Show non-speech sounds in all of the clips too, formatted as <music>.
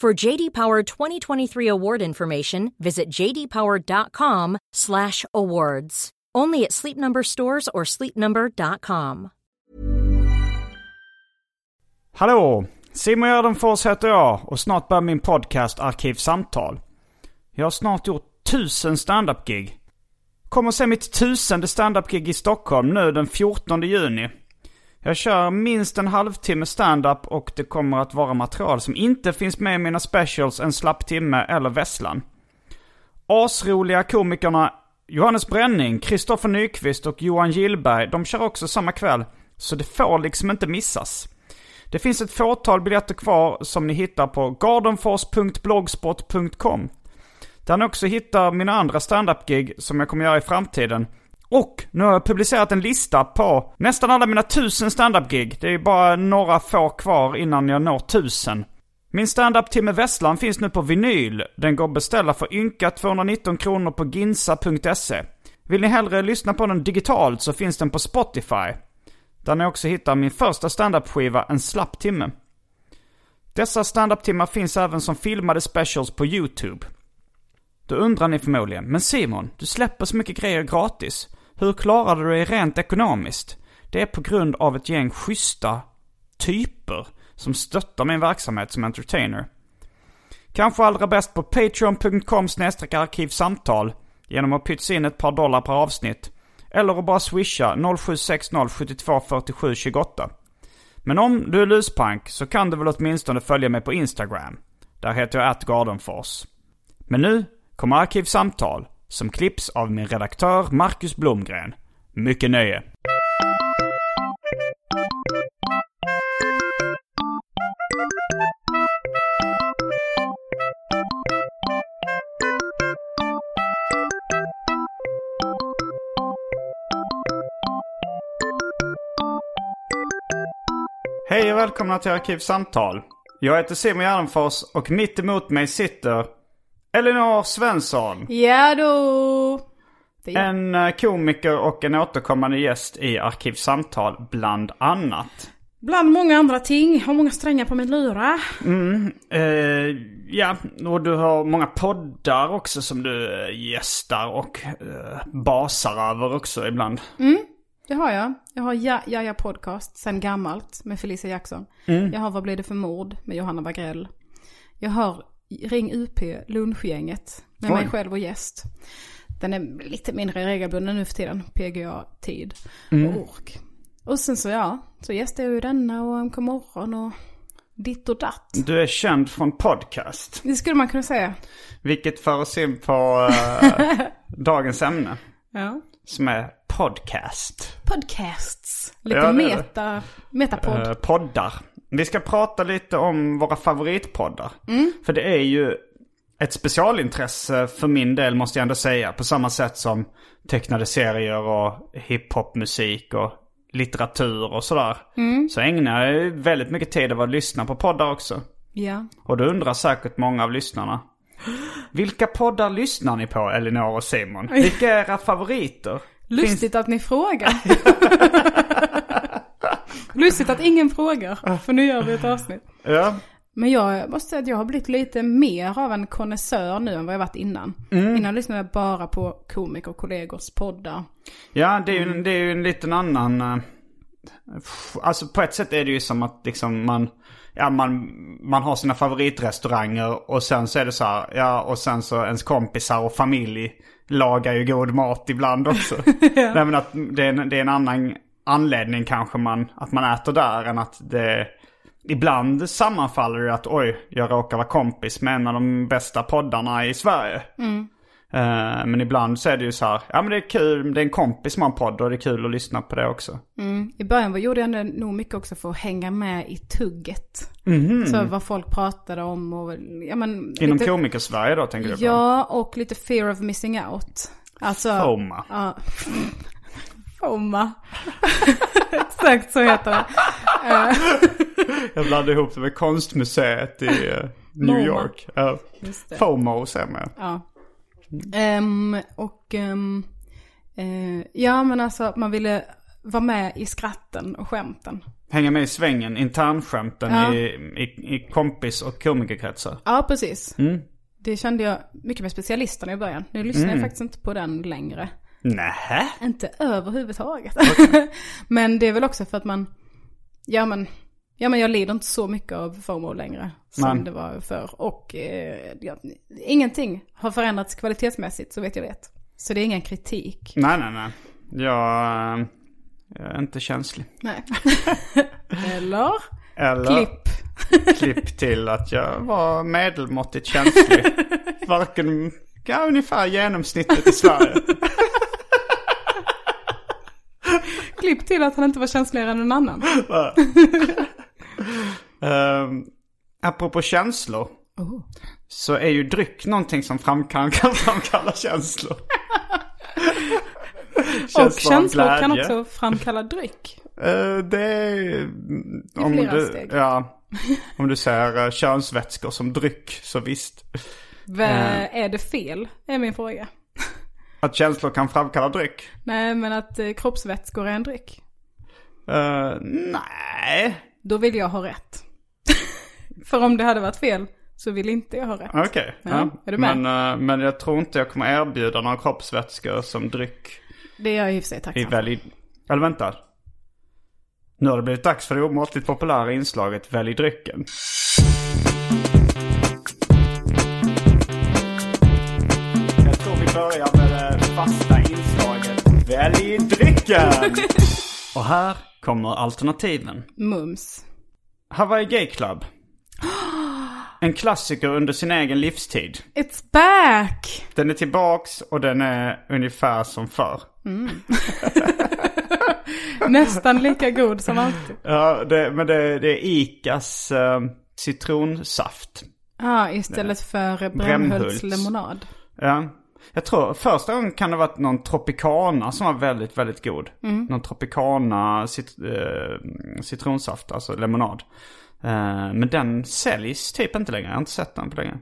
For JD Power 2023 award information, visit jdpower.com/awards. Only at Sleep Number stores or sleepnumber.com. Hallå! Simon Gärdenfors heter jag och snart börjar min podcast Arkivsamtal. Jag har snart gjort tusen standup-gig. Kommer se mitt tusende standup-gig i Stockholm nu den 14 juni. Jag kör minst en halvtimme standup och det kommer att vara material som inte finns med i mina specials En slapp timme eller Vesslan. Asroliga komikerna Johannes Bränning, Kristoffer Nyqvist och Johan Gillberg, de kör också samma kväll. Så det får liksom inte missas. Det finns ett fåtal biljetter kvar som ni hittar på gardenfors.blogspot.com. Där ni också hittar mina andra standup-gig som jag kommer göra i framtiden. Och nu har jag publicerat en lista på nästan alla mina tusen standup-gig. Det är bara några få kvar innan jag når tusen. Min standup Timme Vesslan finns nu på vinyl. Den går att beställa för ynka 219 kronor på ginsa.se. Vill ni hellre lyssna på den digitalt så finns den på Spotify. Där ni också hittar min första standup-skiva En slapp timme. Dessa standup-timmar finns även som filmade specials på YouTube. Då undrar ni förmodligen, men Simon, du släpper så mycket grejer gratis. Hur klarar du dig rent ekonomiskt? Det är på grund av ett gäng schyssta typer som stöttar min verksamhet som entertainer. Kanske allra bäst på patreon.com arkivsamtal genom att pytsa in ett par dollar per avsnitt. Eller att bara swisha 0760 72 47 28. Men om du är luspank så kan du väl åtminstone följa mig på Instagram. Där heter jag atgardenfors. Men nu kommer Arkivsamtal som klipps av min redaktör Marcus Blomgren. Mycket nöje. Hej och välkomna till Arkivsamtal. Jag heter Simon Gärdenfors och mitt emot mig sitter Elinor Svensson. Ja då. En eh, komiker och en återkommande gäst i Arkivsamtal bland annat. Bland många andra ting. Har många strängar på min lyra. Mm, eh, ja, och du har många poddar också som du eh, gästar och eh, basar över också ibland. Mm, det har jag. Jag har ja, Jaja Podcast sen gammalt med Felicia Jackson. Mm. Jag har Vad blir det för mord med Johanna Wagrell. Jag har Ring UP, lunchgänget med Oj. mig själv och gäst. Den är lite mindre regelbunden nu för tiden. PGA-tid Mm. och ork. Och sen så ja, så gästar jag ju denna och MK morgon och ditt och datt. Du är känd från podcast. Det skulle man kunna säga. Vilket för oss in på eh, <laughs> dagens ämne. Ja. Som är podcast. Podcasts. Lite Ja, meta, metapodd. Eh, poddar. Vi ska prata lite om våra favoritpoddar. Mm. För det är ju ett specialintresse för min del måste jag ändå säga. På samma sätt som tecknade serier och hiphopmusik och litteratur och sådär. Mm. Så ägnar jag ju väldigt mycket tid av att lyssna på poddar också. Ja. Och då undrar säkert många av lyssnarna. Vilka poddar lyssnar ni på Elinor och Simon? <laughs> Vilka är era favoriter? Lustigt att ni frågar. <laughs> <laughs> Lustigt att ingen frågar. För nu gör vi ett avsnitt. Ja. Men jag måste säga att jag har blivit lite mer av en konnässör nu än vad jag varit innan. Mm. Innan lyssnade jag bara på komiker och kollegors poddar. Ja, det är ju, det är ju en liten annan... eh, Alltså på ett sätt är det ju som att liksom man ja, man, man har sina favoritrestauranger och sen så är det så här, ja och sen så ens kompisar och familj lagar ju god mat ibland också. <laughs> Nej men att det är, en, det är en annan anledning kanske man, att man äter där än att det Ibland sammanfaller det att oj, jag råkar vara kompis med en av de bästa poddarna i Sverige. Eh, men ibland så är det ju så här, ja men det är kul, det är en kompis som har en podd och det är kul att lyssna på det också. I början var, gjorde jag det nog mycket också för att hänga med i tugget. Så vad folk pratade om och ja men. Inom lite, komikersverige då tänker du på? Ja, och lite fear of missing out. Alltså. FOMA. Ja. FOMA. <laughs> Exakt så heter det. Jag blandade ihop det med konstmuseet i eh, New Noma. York. Det. FOMO säger man. Ja. Ehm, och ehm, eh, ja men alltså man ville vara med i skratten och skämten. Hänga med i svängen, internskämten Ja. i, i, i kompis och komikerkretsar. Ja precis. Mm. Det kände jag mycket med specialisterna i början. Nu lyssnar jag faktiskt inte på den längre. Nähä? Inte överhuvudtaget. <laughs> men det är väl också för att man, ja men, ja men jag lider inte så mycket av FOMO längre. Som Nej. det var förr. Och eh, ja, ingenting har förändrats kvalitetsmässigt så vet jag vet. Så det är ingen kritik. Nej, nej, nej. Jag, eh, jag är inte känslig. Nej. <laughs> Eller? Eller Klipp. klipp till att jag var medelmåttigt känslig. <laughs> Varken, ja, ungefär genomsnittet i Sverige. Klipp till att han inte var känsligare än någon annan. Um, <laughs> apropå känslor. Oh. Så är ju dryck någonting som framkan, <laughs> kan framkalla känslor. <laughs> Och Känslor av känslor kan också framkalla dryck. Eh, det är... Om flera du, steg. Ja, om du ser uh, könsvätskor som dryck så visst. V- Är det fel? Är min fråga. Att känslor kan framkalla dryck? Nej, men att eh, kroppsvätskor är en dryck. Eh, nej, Då vill jag ha rätt. <laughs> För om det hade varit fel så vill inte jag ha rätt. okej. Ja, är du med? Men, eh, men jag tror inte jag kommer erbjuda några kroppsvätskor som dryck Det är jag i och för sig tacksam för. välj... Eller vänta. Nu har det blivit dags för det omåttligt populära inslaget Välj drycken. Jag tror vi börjar med fasta inslaget Välj drycken! <laughs> Och här kommer alternativen. Mums. Hawaii Gay Club. En klassiker under sin egen livstid. It's back! Den är tillbaks och den är ungefär som förr. <laughs> Nästan lika god som alltid. Ja, det, men det, det är Icas eh, citronsaft. Ja, istället för Brännhults lemonad. Ja. Jag tror första gången kan det ha varit någon Tropicana som var väldigt, väldigt god. Någon Tropicana cit, eh, citronsaft, alltså lemonad. Eh, men den säljs typ inte längre. Jag har inte sett den på länge.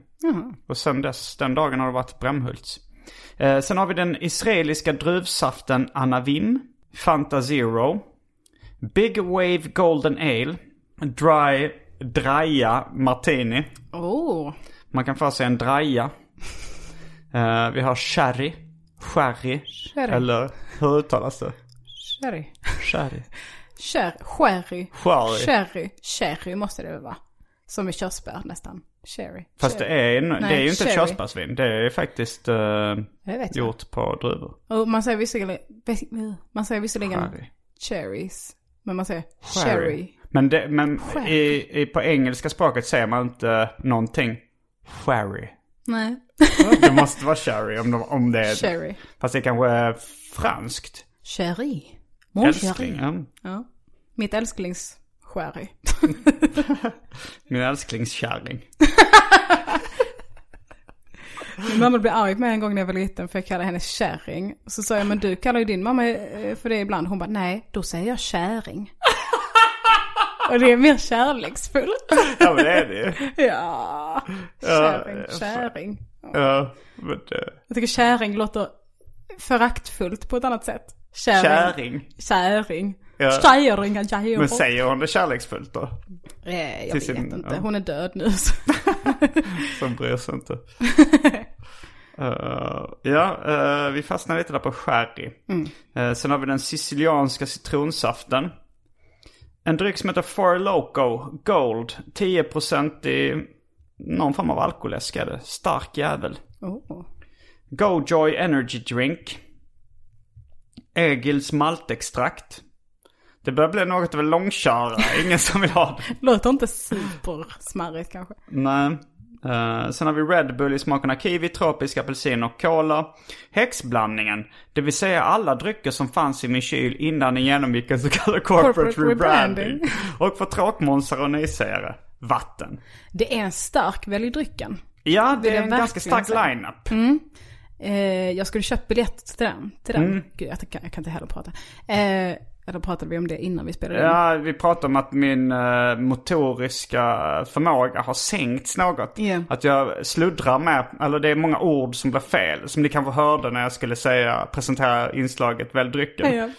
Och sen dess, den dagen har det varit Brännhults. Eh, sen har vi den israeliska druvsaften Anavim. Fanta Zero. Big Wave Golden Ale. Dry, Draja Martini. Oh, Man kan få sig en draja. Eh, vi har sherry. Sherry. Sherry. Eller hur uttalas det? sherry. Sherry. Sherry. Sherry. Sherry. Sherry måste det väl vara. Som i körsbär nästan. Sherry. Fast det Sherry. är, en, det Nej, är ju inte ett sherry. körsbärsvin. Det är faktiskt eh, gjort på druvor. Och man säger visserligen, man säger visserligen Sherry. cherries. Men man säger Sherry. cherry. Men, det, men Sherry. i, i, på engelska språket säger man inte någonting. Sherry. Nej, Det måste vara sherry om, de, om det är... cherry. Fast det kanske är franskt. Cherry. Mon cherry. Ja. Mitt älsklings sherry. <laughs> Min älsklingskärring. Min mamma blev arg på mig en gång när jag var liten för jag kallade henne kärring. Så sa jag, men du kallar ju din mamma eh, för det ibland. Hon bara, nej, då säger jag käring. Och det är mer kärleksfullt. Ja men det är det ju. Ja, käring, käring. Ja, men det... Jag tycker käring låter föraktfullt på ett annat sätt. Käring. Käring. Käring. Ja. Käring, käring. Men säger hon det kärleksfullt då? Eh, jag till vet sin- inte. Hon är död nu. <laughs> Som bryr sig inte. <laughs> Eh, ja, eh, vi fastnar lite där på sherry. Mm. Eh, sen har vi den sicilianska citronsaften. En dryck som heter Four Loco Gold. 10% i någon form av alkoläsk är det. Stark jävel. Oh. GoJoy Energy Drink. Egils maltextrakt. Det börjar bli något av en långkörare. <laughs> Ingen som vill ha det. Låter inte supersmarrigt kanske. Nej. Eh, sen har vi Red Bull i smakerna kiwi, tropisk apelsin och cola. Häxblandningen, det vill säga alla drycker som fanns i min kyl innan den genomgick en så kallad corporate, Corporate rebranding. rebranding. Och för tråkmånsar och nejsägare, vatten. Det är en stark välj drycken. Ja, det är en ganska stark line-up. Eh, jag skulle köpt biljett till den. Till den. Mm. Gud, jag kan, jag kan inte heller prata. Eh, eller pratade vi om det innan vi spelade in? Ja, vi pratade om att min eh, motoriska förmåga har sänkts något. Ja. Att jag sluddrar med, eller det är många ord som blir fel. Som ni kanske hörde när jag skulle säga, presentera inslaget Välj drycken. Ja.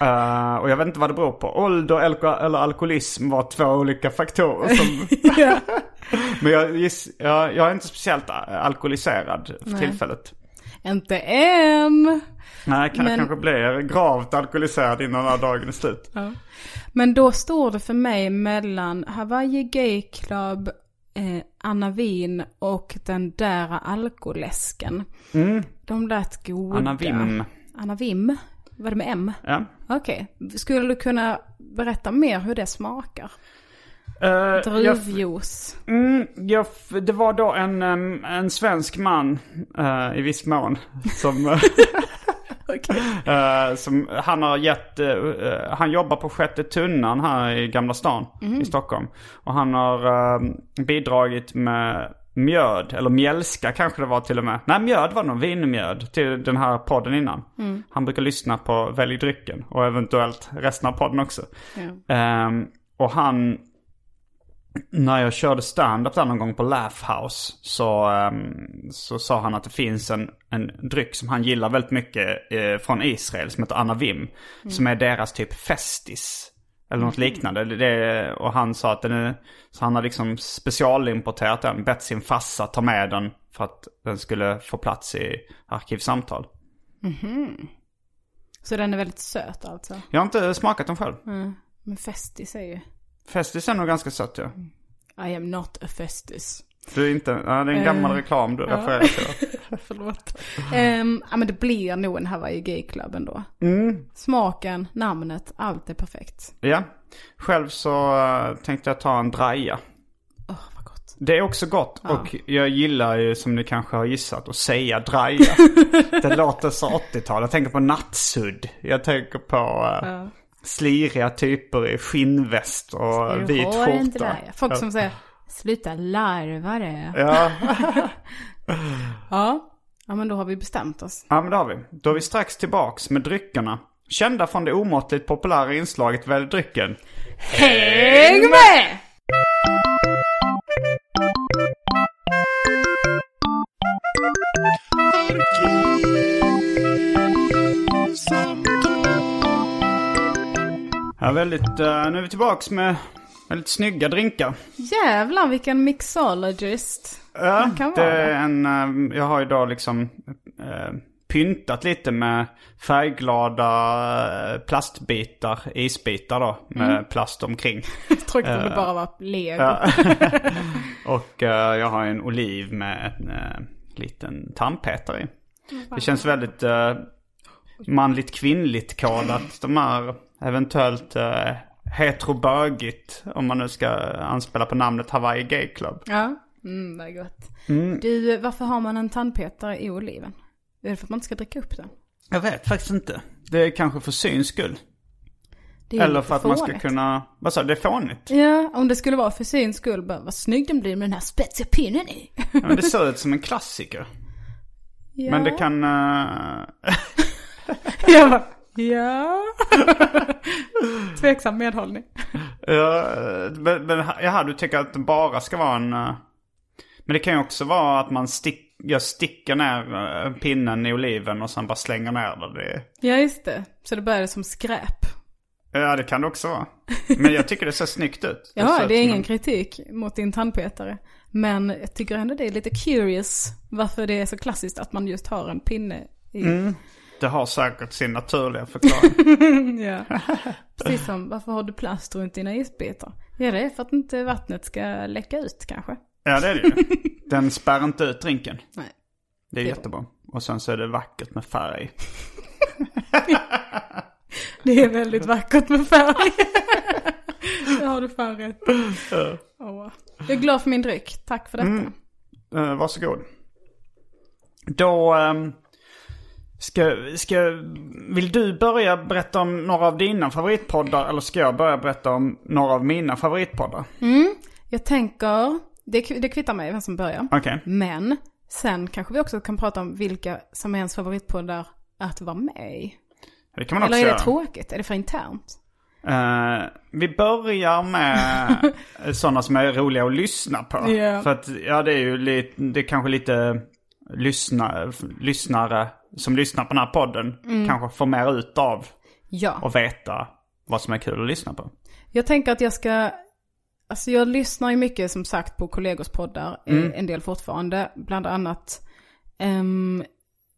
Eh, och jag vet inte vad det beror på. Ålder eller alkoholism var två olika faktorer. Som, <laughs> ja. <laughs> men jag, giss, jag, jag är inte speciellt eh, alkoholiserad för Nej. tillfället. Inte än. Nej, kan, Men- kanske blir gravt alkoholiserad innan den här dagen är slut. Men då står det för mig mellan Hawaii Gay Club, eh, Anna Wien och den där alkoläsken. De lät goda. Mm. Anna Wim. Anna Wim? Var det med M? Ja. Okej. Skulle du kunna berätta mer hur det smakar? Jag, Druvjuice. mm, jag, f- det var då en, en svensk man eh, i viss mån som, eh, <laughs> Okej. eh, som han har gett, eh, han jobbar på Sjätte Tunnan här i Gamla stan i Stockholm. Och han har bidragit med mjöd, eller mjälska kanske det var till och med. Nej, mjöd var det nog, vinmjöd till den här podden innan. Han brukar lyssna på Välj drycken och eventuellt resten av podden också. Ja. Ehm, och han, när jag körde stand-up där någon gång på Laugh House så, ehm, så sa han att det finns en, en dryck som han gillar väldigt mycket eh, från Israel som heter Anavim. Som är deras typ Festis. Eller något liknande. Det, och han sa att den är, så han har liksom specialimporterat den, bett sin farsa ta med den för att den skulle få plats i Arkivsamtal. Så den är väldigt söt alltså. Jag har inte smakat den själv. Mm. Men Festis är ju... Festis är nog ganska sött ja. I am not a Festis. Du är inte, ja, det är en gammal reklam du refererar till. <laughs> <laughs> Förlåt. Um, ja men det blir nog en Hawaii Gay Club ändå. Smaken, namnet, allt är perfekt. Ja. Själv så eh, tänkte jag ta en draja. Åh vad gott. Det är också gott och jag gillar ju som ni kanske har gissat att säga draja. <laughs> det låter så 80-tal. Jag tänker på nattsudd. Jag tänker på uh, sliriga typer i skinnväst och vit skjorta. Folk som säger sluta larva det. Ja. <laughs> Ja. Ja men då har vi bestämt oss. ja, men det har vi. Då är vi strax tillbaks med dryckerna. Kända från det omåttligt populära inslaget Välj drycken. Häng med! Ja, väldigt, eh, nu är vi tillbaks med väldigt snygga drinkar. Jävlar vilken mixologist. Ja, kan det vara är en, eh, jag har ju då liksom eh, pyntat lite med färgglada eh, plastbitar, isbitar då, med Mm. plast omkring. <laughs> Jag trodde det bara var lego. <laughs> <laughs> Och eh, jag har en oliv med en eh, liten tandpetare i. Det känns väldigt manligt kvinnligt kodat. De här eventuellt uh, heterobögigt, om man nu ska anspela på namnet Hawaii Gay Club. Ja, mm, vad gott. Du, varför har man en tandpetare i oliven? Är det för att man inte ska dricka upp den? Jag vet faktiskt inte. Det är kanske för syns skull. Det är Eller för att man ska fånigt. kunna, vad sa du, det är fånigt? Ja, om det skulle vara för syns skull, bara, vad snygg den blir med den här spetsiga pinnen i. Ja, men det ser ut som en klassiker. <laughs> ja. Men det kan... eh, <laughs> Jag bara, ja. <laughs> Tveksam medhållning. Ja, men, men jaha, du tycker att det bara ska vara en... eh, Men det kan ju också vara att man stick, jag sticker ner eh, pinnen i oliven och sen bara slänger ner den. Det, Ja, just det. Så det började som skräp. ja, det kan det också vara. Men jag tycker det ser snyggt ut. <laughs> Ja, ser ut det är ingen en- kritik mot din tandpetare. Men jag tycker ändå det är lite curious varför det är så klassiskt att man just har en pinne i. Det har säkert sin naturliga förklaring. <laughs> Ja. precis som varför har du plast runt dina isbitar? Ja det är för att inte vattnet ska läcka ut kanske. Ja det är det ju. Den spärrar inte ut drinken. <laughs> Nej. Det är Det- jättebra. Och sen så är det vackert med färg. <laughs> Det är väldigt vackert med färg. det har du fan rätt Åh. Jag är glad för min dryck. Tack för detta. Uh, varsågod. Då ehm, ska, ska, vill du börja berätta om några av dina favoritpoddar eller ska jag börja berätta om några av mina favoritpoddar? Jag tänker, det, det kvittar mig vem som börjar. Okej. Men sen kanske vi också kan prata om vilka som är ens favoritpoddar att vara med i. Det kan man Eller också är det tråkigt? Är det för internt? Eh, vi börjar med <laughs> sådana som är roliga att lyssna på. Ja. För att ja, det är ju lite, det är kanske lite lyssna, lyssnare som lyssnar på den här podden. Mm. Kanske får mer ut av Ja. att veta vad som är kul att lyssna på. Jag tänker att jag ska, alltså jag lyssnar ju mycket som sagt på kollegors poddar, eh, en del fortfarande, bland annat, ehm,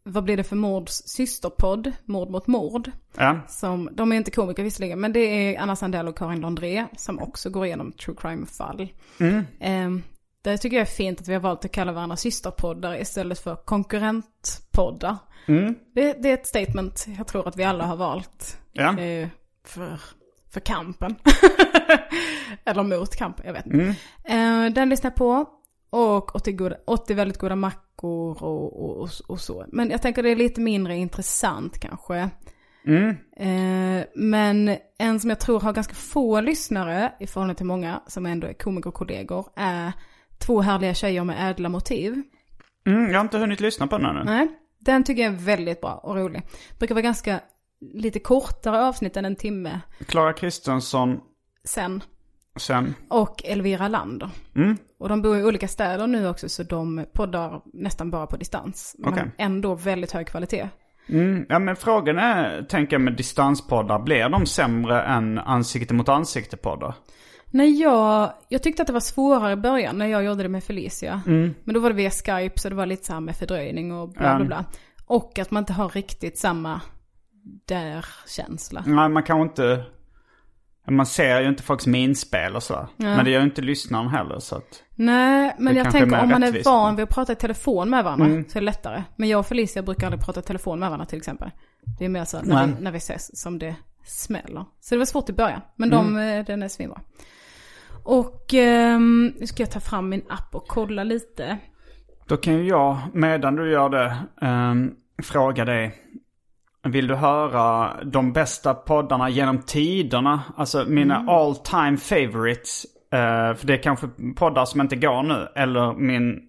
vad blir det för mords systerpodd, Mord mot mord, Ja. som, de är inte komiker visserligen, men det är Anna Sandell och Karin Londré som också går igenom true crime-fall. Mm. Det tycker jag är fint att vi har valt att kalla varandra systerpoddar istället för konkurrentpoddar. Det, det är ett statement jag tror att vi alla har valt Ja. eh, för, för kampen. <laughs> Eller mot kampen, jag vet inte. Eh, den lyssnar på. Och 80, goda, 80 väldigt goda mackor och, och, och, och så. Men jag tänker det är lite mindre intressant kanske. Eh, men en som jag tror har ganska få lyssnare i förhållande till många som ändå är komikerkollegor är Två härliga tjejer med ädla motiv. Mm, jag har inte hunnit lyssna på den ännu. Nej, den tycker jag är väldigt bra och rolig. Brukar vara ganska lite kortare avsnitt än en timme Klara Kristensson sen. sen. Och Elvira Lander. Mm. Och de bor i olika städer nu också så de poddar nästan bara på distans. Men Okej. ändå väldigt hög kvalitet. Mm, ja men frågan är, tänker jag med distanspoddar, blir de sämre än ansikte mot ansikte-poddar? När jag, jag tyckte att det var svårare i början när jag gjorde det med Felicia. Men då var det via Skype så det var lite så här med fördröjning och bla bla Ja. bla. Och att man inte har riktigt samma där-känsla. Nej, man kan inte... Man ser ju inte folks minspel och sådär. Men det gör ju inte lyssnaren heller så att... Nej, men jag tänker om man är. Mm. van vid att prata i telefon med varandra så är det lättare. Men jag och Felicia brukar aldrig prata i telefon med varandra till exempel. Det är mer så när, Nej. vi, när vi ses som det smäller. Så det var svårt i början, men de, Mm. eh, den är svinbra. Och ehm, nu ska jag ta fram min app och kolla lite. Då kan ju jag, medan du gör det, ehm, fråga dig. Vill du höra de bästa poddarna genom tiderna? Alltså mina all time favorites. eh, för det är kanske poddar som inte går nu. Eller min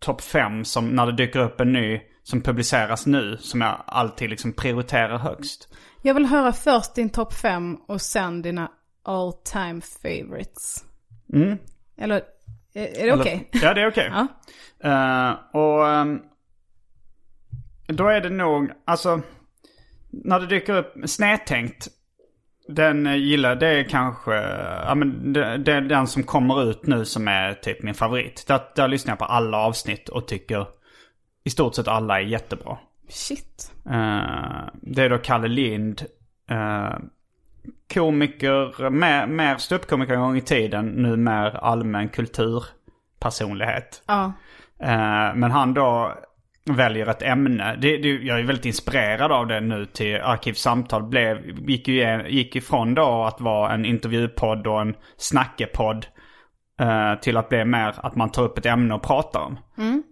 topp fem som när det dyker upp en ny som publiceras nu. Som jag alltid liksom prioriterar högst. Jag vill höra först din topp fem och sen dina all time favorites. Mm. Eller, är, är det okej? Ja, det är okej. Ja. Eh, och ehm, då är det nog, alltså, när det dyker upp snedtänkt. Den eh, gillar, det är kanske, ja men det, det är den som kommer ut nu som är typ min favorit. Där, där lyssnar jag på alla avsnitt och tycker i stort sett alla är jättebra. Shit. Eh, det är då Kalle Lind. eh, komiker, mer, mer ståuppkomiker en gång i tiden. Nu mer allmän kulturpersonlighet. Ja. Eh, men han då väljer ett ämne. Det, det, jag är väldigt inspirerad av det nu till Arkivsamtal. Blev, gick, ju, gick ifrån då att vara en intervjupodd och en snackepodd. eh, till att bli mer att man tar upp ett ämne och pratar om.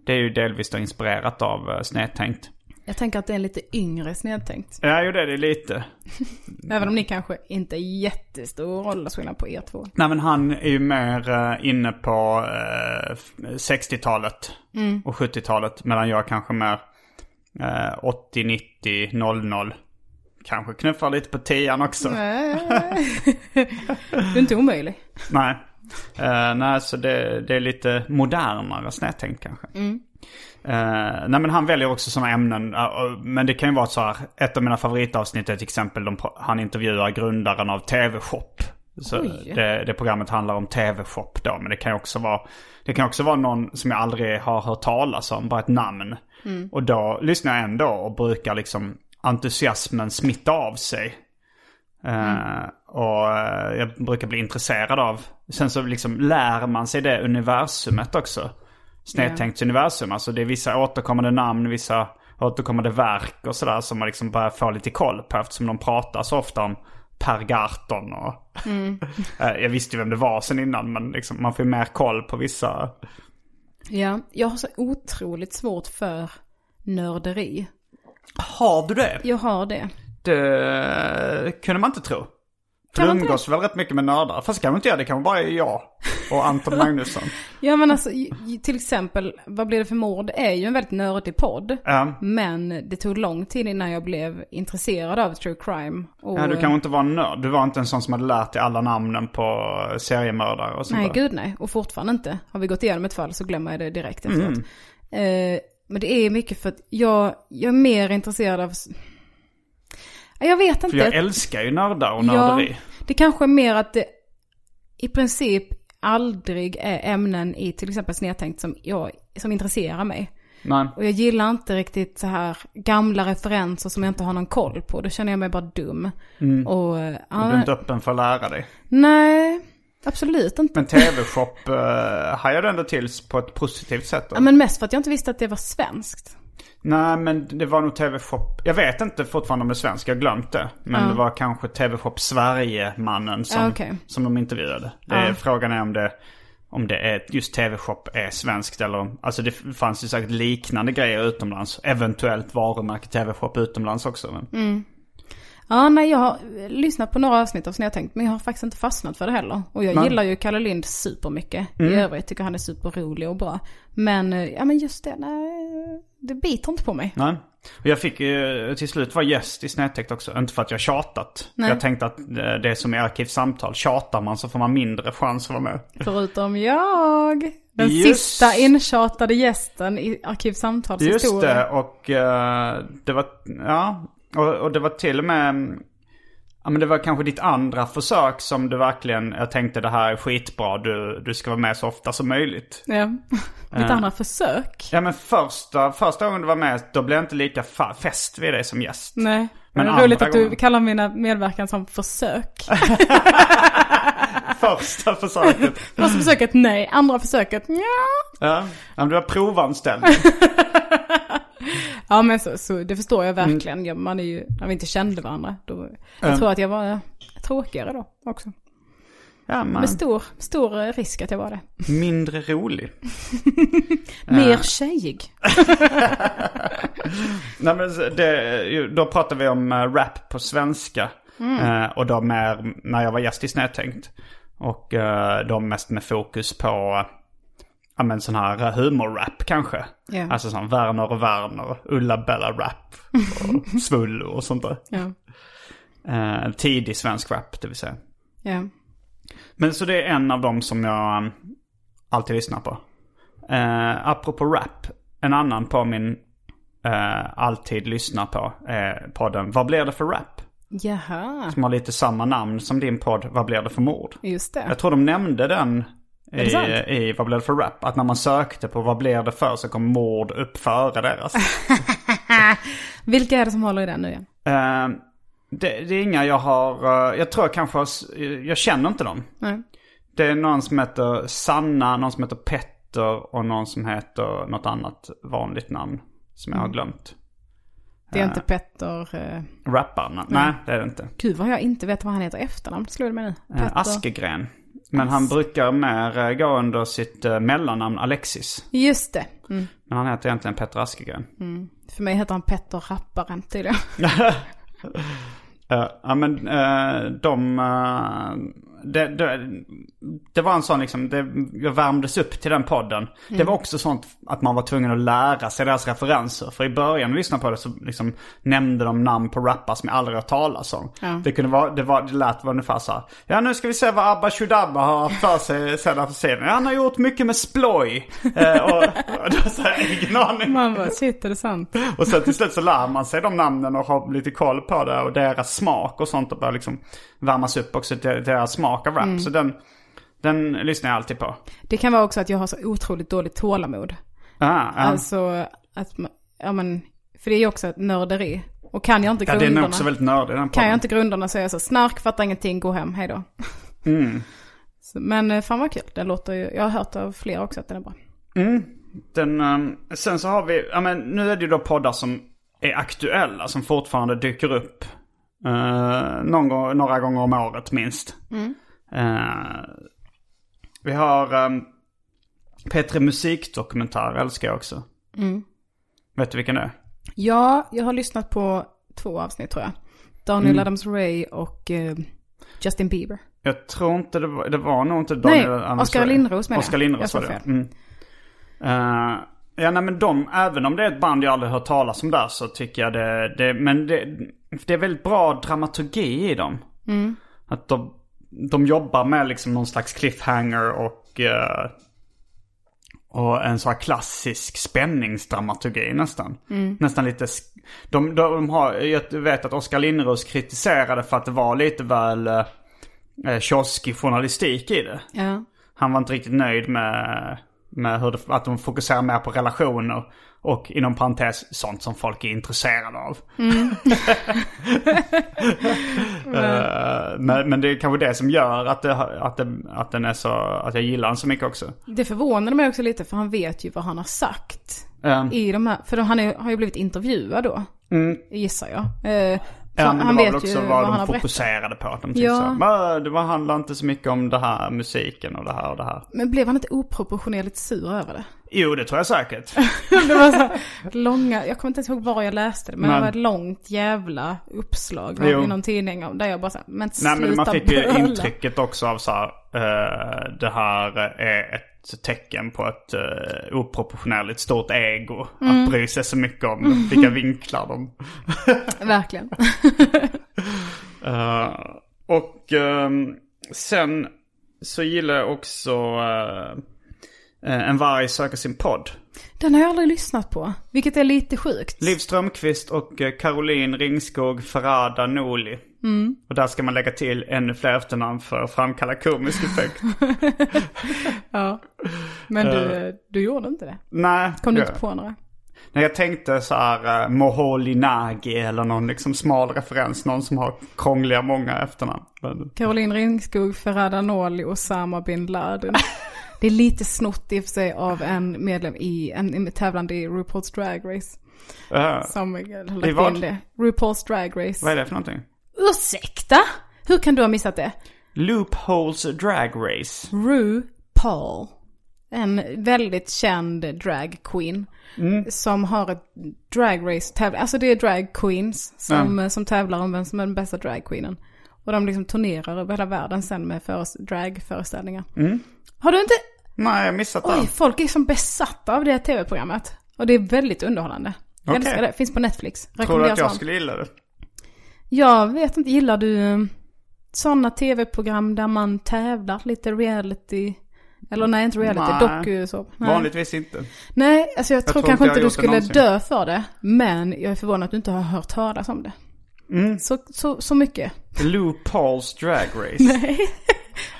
Det är ju delvis då inspirerat av uh, Snedtänkt. Jag tänker att det är en lite yngre snedtänkt. Ja, jo det är det lite. <laughs> Även om ni kanske inte är jättestor åldersskillnad på er två. Nej men han är ju mer eh, inne på eh, f- 60-talet och 70-talet. Medan jag kanske mer eh, 80, 90, 00. Kanske knuffar lite på tian också. Nej. <laughs> du är inte omöjlig. Nej, Eh, nej så det, det är lite modernare snedtänkt kanske. Eh, nej men han väljer också sådana ämnen. eh, och- men det kan ju vara så här. Ett av mina favoritavsnitt är till exempel de, han intervjuar grundaren av TV-shop. Så det, det programmet handlar om TV-shop då. Men det kan ju också vara, det kan också vara någon som jag aldrig har hört talas om. Bara ett namn. Och då lyssnar jag ändå och brukar liksom entusiasmen smitta av sig. Eh, och eh, jag brukar bli intresserad av. Sen så liksom lär man sig det universumet också. Snedtänkt universum. Alltså det är vissa återkommande namn, vissa återkommande verk och sådär som man liksom börjar få lite koll på eftersom de pratar så ofta om Per Garton och... <laughs> Eh, jag visste ju vem det var sen innan men liksom, man får ju mer koll på vissa... Ja, jag har så otroligt svårt för nörderi. Har du det? Jag har det. Det kunde man inte tro. Kan umgås väl rätt mycket med nördar? Fast det kan man inte göra, det kan vara bara jag och Anton <laughs> Magnusson. Ja men alltså till exempel, Vad blir det för mord? är ju en väldigt nördig podd. Ja. Men det tog lång tid innan jag blev intresserad av true crime. Och, Ja, du kanske inte var en nörd. Du var inte en sån som hade lärt dig alla namnen på seriemördare och sånt Nej, där. gud nej. Och fortfarande inte. Har vi gått igenom ett fall så glömmer jag det direkt efteråt. Mm. Eh, men det är mycket för att jag, jag är mer intresserad av... Ja, Jag vet För inte. jag älskar ju nördar och nörderi. Ja, det kanske är mer att det i princip aldrig är ämnen i till exempel snedtänkt som, jag, som intresserar mig. Nej. Och jag gillar inte riktigt så här gamla referenser som jag inte har någon koll på. Då känner jag mig bara dum. Och, eh, ja, Mm. Du är inte öppen för att lära dig. nej, absolut inte. Men TV-shop uh, hajade ändå till på ett positivt sätt då. Ja, men mest för att jag inte visste att det var svenskt. Nej men det var nog TV-shop. Jag vet inte fortfarande om det är svenskt, jag har glömt det. Men det var kanske TV-shop Sverige-mannen som, Ja, okej. som de intervjuade. Det är, Frågan är om det, om det är just TV-shop är svenskt eller om, Alltså det fanns ju säkert liknande grejer utomlands. Eventuellt varumärke TV-shop utomlands också. Men, Ja, nej, jag har lyssnat på några avsnitt av Snedtänkt, men jag har faktiskt inte fastnat för det heller. Och jag Nej. gillar ju Kalle Lind supermycket. I övrigt tycker han är superrolig och bra. Men, eh, ja men just det, nej, det biter inte på mig. Nej. Och jag fick till slut vara gäst i Snedtäckt också. Inte för att jag tjatat. Nej. Jag tänkte att eh, det är som i Arkivsamtal. Tjatar man så får man mindre chans att vara med. Förutom jag. Den Just- sista intjatade gästen i Arkivsamtals Just historia. det och eh, det var, ja. Och, och det var till och med, mm, ja men det var kanske ditt andra försök som du verkligen, jag tänkte det här är skitbra, du, du ska vara med så ofta som möjligt. Ja. <laughs> Mitt andra försök. Ja men första, första gången du var med, då blev jag inte lika fäst vid dig som gäst. Nej. Men det är roligt att du gången. kallar mina medverkan som försök. <laughs> Första försöket. <laughs> Första försöket nej, andra försöket ja. Ja, ja men du var provanställd. Ja men så, så det förstår jag Mm. verkligen. Ja, man är ju, när vi inte kände varandra. Då, jag tror att jag var eh, tråkigare då också. Ja, men Med stor, stor eh, risk att jag var det. mindre rolig. <laughs> Mer tjejig. <laughs> Nej men det, då pratar vi om eh, rap på svenska. Eh, och då mer när jag var gäst i Snedtänkt. Och uh, då mest med fokus på, ja men sån här eh, humorrap kanske. Ja. Alltså sån Werner och Werner, Ulla-Bella rap och <laughs> Svullo och sånt där. Ja. Eh, tidig svensk rap det vill säga. ja. Men så det är en av dem som jag um, alltid lyssnar på. Uh, apropå rap, en annan på min eh, alltid lyssnar på är podden Vad blir det för rap? Jaha, Som har lite samma namn som din podd Vad blir det för mord? just det. Jag tror de nämnde den det sant? i, i Vad blir det för rap? Att när man sökte på Vad blir det för så kom mord upp före deras. <laughs> Vilka är det som håller i den nu igen? Eh, det, det är inga jag har, eh, jag tror jag kanske jag känner inte dem. Nej. Det är någon som heter Sanna, någon som heter Petter och någon som heter något annat vanligt namn som jag har glömt. Det är inte Petter... Eh, Rapparna? Nej, det är det inte. gud vad jag inte vet vad han heter efternamn. Slår det mig nu? Eh, Askegren. Men han brukar mer eh, gå under sitt eh, mellannamn Alexis. Just det. Mm. Men han heter egentligen Petter Askegren. För mig heter han Petter Rapparen tydligen. <laughs> Ja men eh, de... det, det, det var en sån liksom, det, jag värmdes upp till den podden. Det var också sånt att man var tvungen att lära sig deras referenser. För i början när lyssnade på det så liksom nämnde de namn på rappare som jag aldrig hört talas om. Det kunde vara, det, var, det lät ungefär så här. Ja nu ska vi se vad Abba Shudabba har haft för sig sedan för scenen. Ja, han har gjort mycket med sploj. Eh, och, och då så här, ingen aning. Man bara, shit är det sant? Och sen till slut så lär man sig de namnen och har lite koll på det och deras smak och sånt och börjar liksom värmas upp också till deras smak av rap. Så den, den lyssnar jag alltid på. Det kan vara också att jag har så otroligt dåligt tålamod. Ah, ja. Alltså att man, ja men, för det är ju också ett nörderi. Och kan jag inte Ja, den är grunderna, också väldigt nördig den kan jag inte grunderna så är jag så snark, fattar ingenting, gå hem, hej då. Mm. <laughs> Så, men eh, fan vad kul, det låter ju, jag har hört av flera också att den är bra. Den, ehm, sen så har vi, ja men nu är det ju då poddar som är aktuella, som fortfarande dyker upp. Eh, någon gång, några gånger om året minst. Eh, vi har um, P3 Musikdokumentär, älskar jag också. Vet du vilken det är? Ja, jag har lyssnat på två avsnitt tror jag. Daniel Adams Ray och eh, Justin Bieber. Jag tror inte det var, det var nog inte Daniel Nej, Adams Oscar Ray. Lindros menar jag. Oskar Lindros var det. Mm. Eh, ja, nej men de, även om det är ett band jag aldrig hört talas om där så tycker jag det, det men det, det är väldigt bra dramaturgi i dem. Mm. Att de, de jobbar med liksom någon slags cliffhanger och, eh, och en sån här klassisk spänningsdramaturgi nästan. Mm. Nästan lite, de, de har, jag vet att Oskar Lindros kritiserade för att det var lite väl eh, eh, kioskig journalistik i det. Ja. Han var inte riktigt nöjd med, med hur det, att de fokuserar mer på relationer. Och inom parentes sånt som folk är intresserade av. <laughs> Eh, men, men det är kanske det som gör att, det, att, det, att, den är så, att jag gillar den så mycket också. Det förvånade mig också lite för han vet ju vad han har sagt. Um, I de här, för han är, har ju blivit intervjuad då. Gissar jag. Eh, ja, men det han var vet väl också vad vad de fokuserade på. Att de tyckte Ja. så, "Men det var, handlar inte så mycket om det här musiken och det här och det här. Men blev han inte oproportionerligt sur över det? Jo, det tror jag säkert. <laughs> Det var så här långa, jag kommer inte ens ihåg var jag läste det, men Nej. det var ett långt jävla uppslag Jo. i någon tidning där jag bara så här, men Nej sluta men man fick ju bröla. intrycket också av så här, eh, det här är ett tecken på ett uh, oproportionerligt stort ego. Mm. Att bry sig så mycket om vilka <laughs> vinklar de... Verkligen. <laughs> Eh, och ehm, sen så gillar jag också eh, eh, En varg söker sin podd. Den har jag aldrig lyssnat på, vilket är lite sjukt. Liv Strömqvist och eh, Caroline Ringskog Ferrada Noli. Mm. Och där ska man lägga till ännu fler efternamn för att framkalla komisk effekt. <laughs> Ja. Men du, du gjorde inte det? Nej. Kom du jag- inte på några? Nej, jag tänkte så här uh, Moholy-Nagy eller någon liksom smal referens. Någon som har krångliga många efternamn. Caroline Ringskog, Ferhada Noli, Osama bin Laden. Det är lite snott i och för sig av en medlem i en tävlande i RuPaul's Drag Race. eh, Som lagt in det. RuPaul's Drag Race. vad är det för någonting? Ursäkta? Hur kan du ha missat det? Loopholes Drag Race. RuPaul. En väldigt känd drag queen. Som har ett drag race tävling. Alltså det är drag queens som, som tävlar om vem som är den bästa drag queenen. Och de liksom turnerar över hela världen sen med föres- dragföreställningar. Har du inte... Nej, jag missat det. Oj, folk är som besatta av det här tv-programmet. Och det är väldigt underhållande. Jag älskar det. Finns på Netflix. Tror du att jag skulle gilla det? Jag vet inte, gillar du sådana tv-program där man tävlar lite reality? Eller nej, inte reality, Nej. doku så. Nej. Vanligtvis inte. Nej, alltså jag, tror tror kanske inte jag du skulle någonsin. dö för det. Men jag är förvånad att du inte har hört talas om det. Mm. Så, så, så mycket. Loopholes Drag Race. <laughs>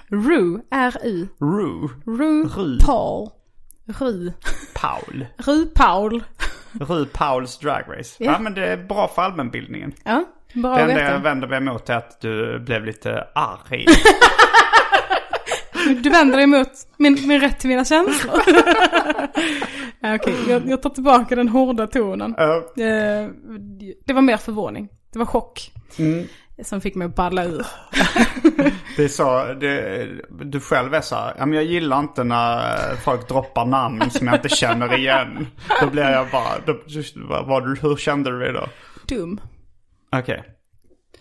Ru, R-U. Ru. Ru, Ru. Paul. Ru. Paul. Ru Paul. Ru Pauls Drag Race. Ja. Ja, men det är bra för allmänbildningen. Ja, bra Det enda jag vänder mig emot är att du blev lite arg. <laughs> Du vänder dig emot min, min rätt till mina känslor. <laughs> Okej, jag, jag tar tillbaka den hårda tonen. Eh, det var mer förvåning. Det var chock. Mm. Som fick mig att balla ur. <laughs> Det är så, det, du själv är så här, jag gillar inte när folk droppar namn som jag inte känner igen. Då blir jag bara, då, vad, hur kände du dig då? Dum. Okej.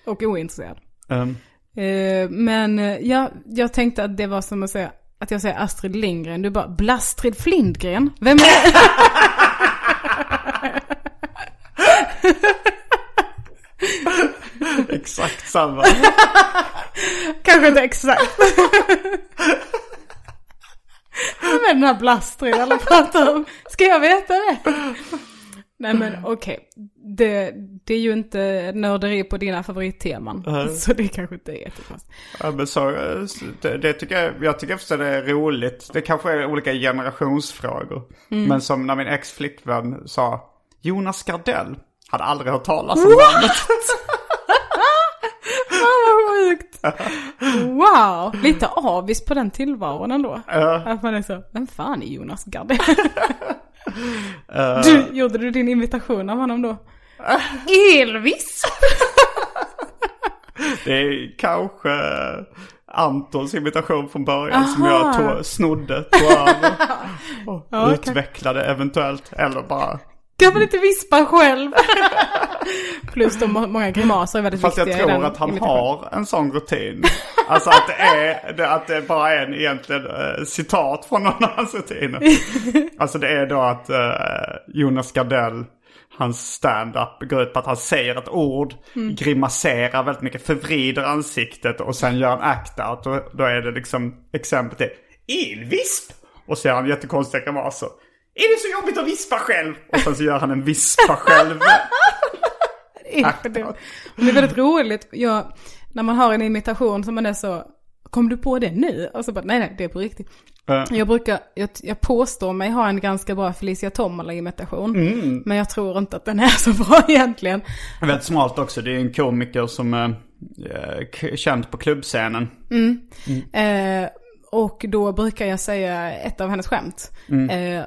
Och ointresserad. Um, Eh, men eh, ja, jag tänkte att det var som att säga att jag säger Astrid Lindgren. Du bara, Blastrid Flindgren? Vem är det? <laughs> exakt samma. Kanske inte exakt. Vem är den här Blastrid alla pratar om? Ska jag veta det? Nej men okej, det, det är ju inte nörderi på dina favoritteman. <laughs> Så det kanske inte är jättekonstigt. Ja, men så, det, det tycker jag, jag tycker också det är roligt. Det kanske är olika generationsfrågor. Men som när min ex-flickvän sa, Jonas Gardell, Hade aldrig hört talas om <laughs> sjukt. Wow, lite avis på den tillvaron ändå. Att man är så, vem fan är Jonas Gardell? <laughs> du, gjorde du din imitation av honom då? <laughs> Elvis! Det är kanske Antons imitation från början som Aha. jag tog, snodde, tog <laughs> över. Och Ja, utvecklade eventuellt. Eller bara... Kan man inte vispa själv? <laughs> Plus de må- många grimaser är väldigt Fast jag viktiga i den tror att han har en sån rutin. Alltså att det är, att det bara är en egentligen eh, citat från någon hans rutiner. <laughs> Alltså det är då att eh, Jonas Gardell, hans stand-up går ut på att han säger ett ord, Mm. grimaserar väldigt mycket, förvrider ansiktet och sen gör en act-out. Och då är det liksom exempel till Elvisp! Och så gör han jättekonstiga grimaser. Är det så jobbigt att vispa själv? Och sen så gör han en vispa själv. <laughs> <laughs> Det, är väldigt roligt, jag, när man har en imitation som man är så, kom du på det nu? Och så bara, nej nej, det är på riktigt. Eh. Jag brukar, jag, jag påstår mig ha en ganska bra Felicia Tomala-imitation. Mm. Men jag tror inte att den är <laughs> så bra egentligen. Väldigt smalt också. Det är en komiker som är eh, k- känd på klubbscenen. Eh, och då brukar jag säga ett av hennes skämt. Eh,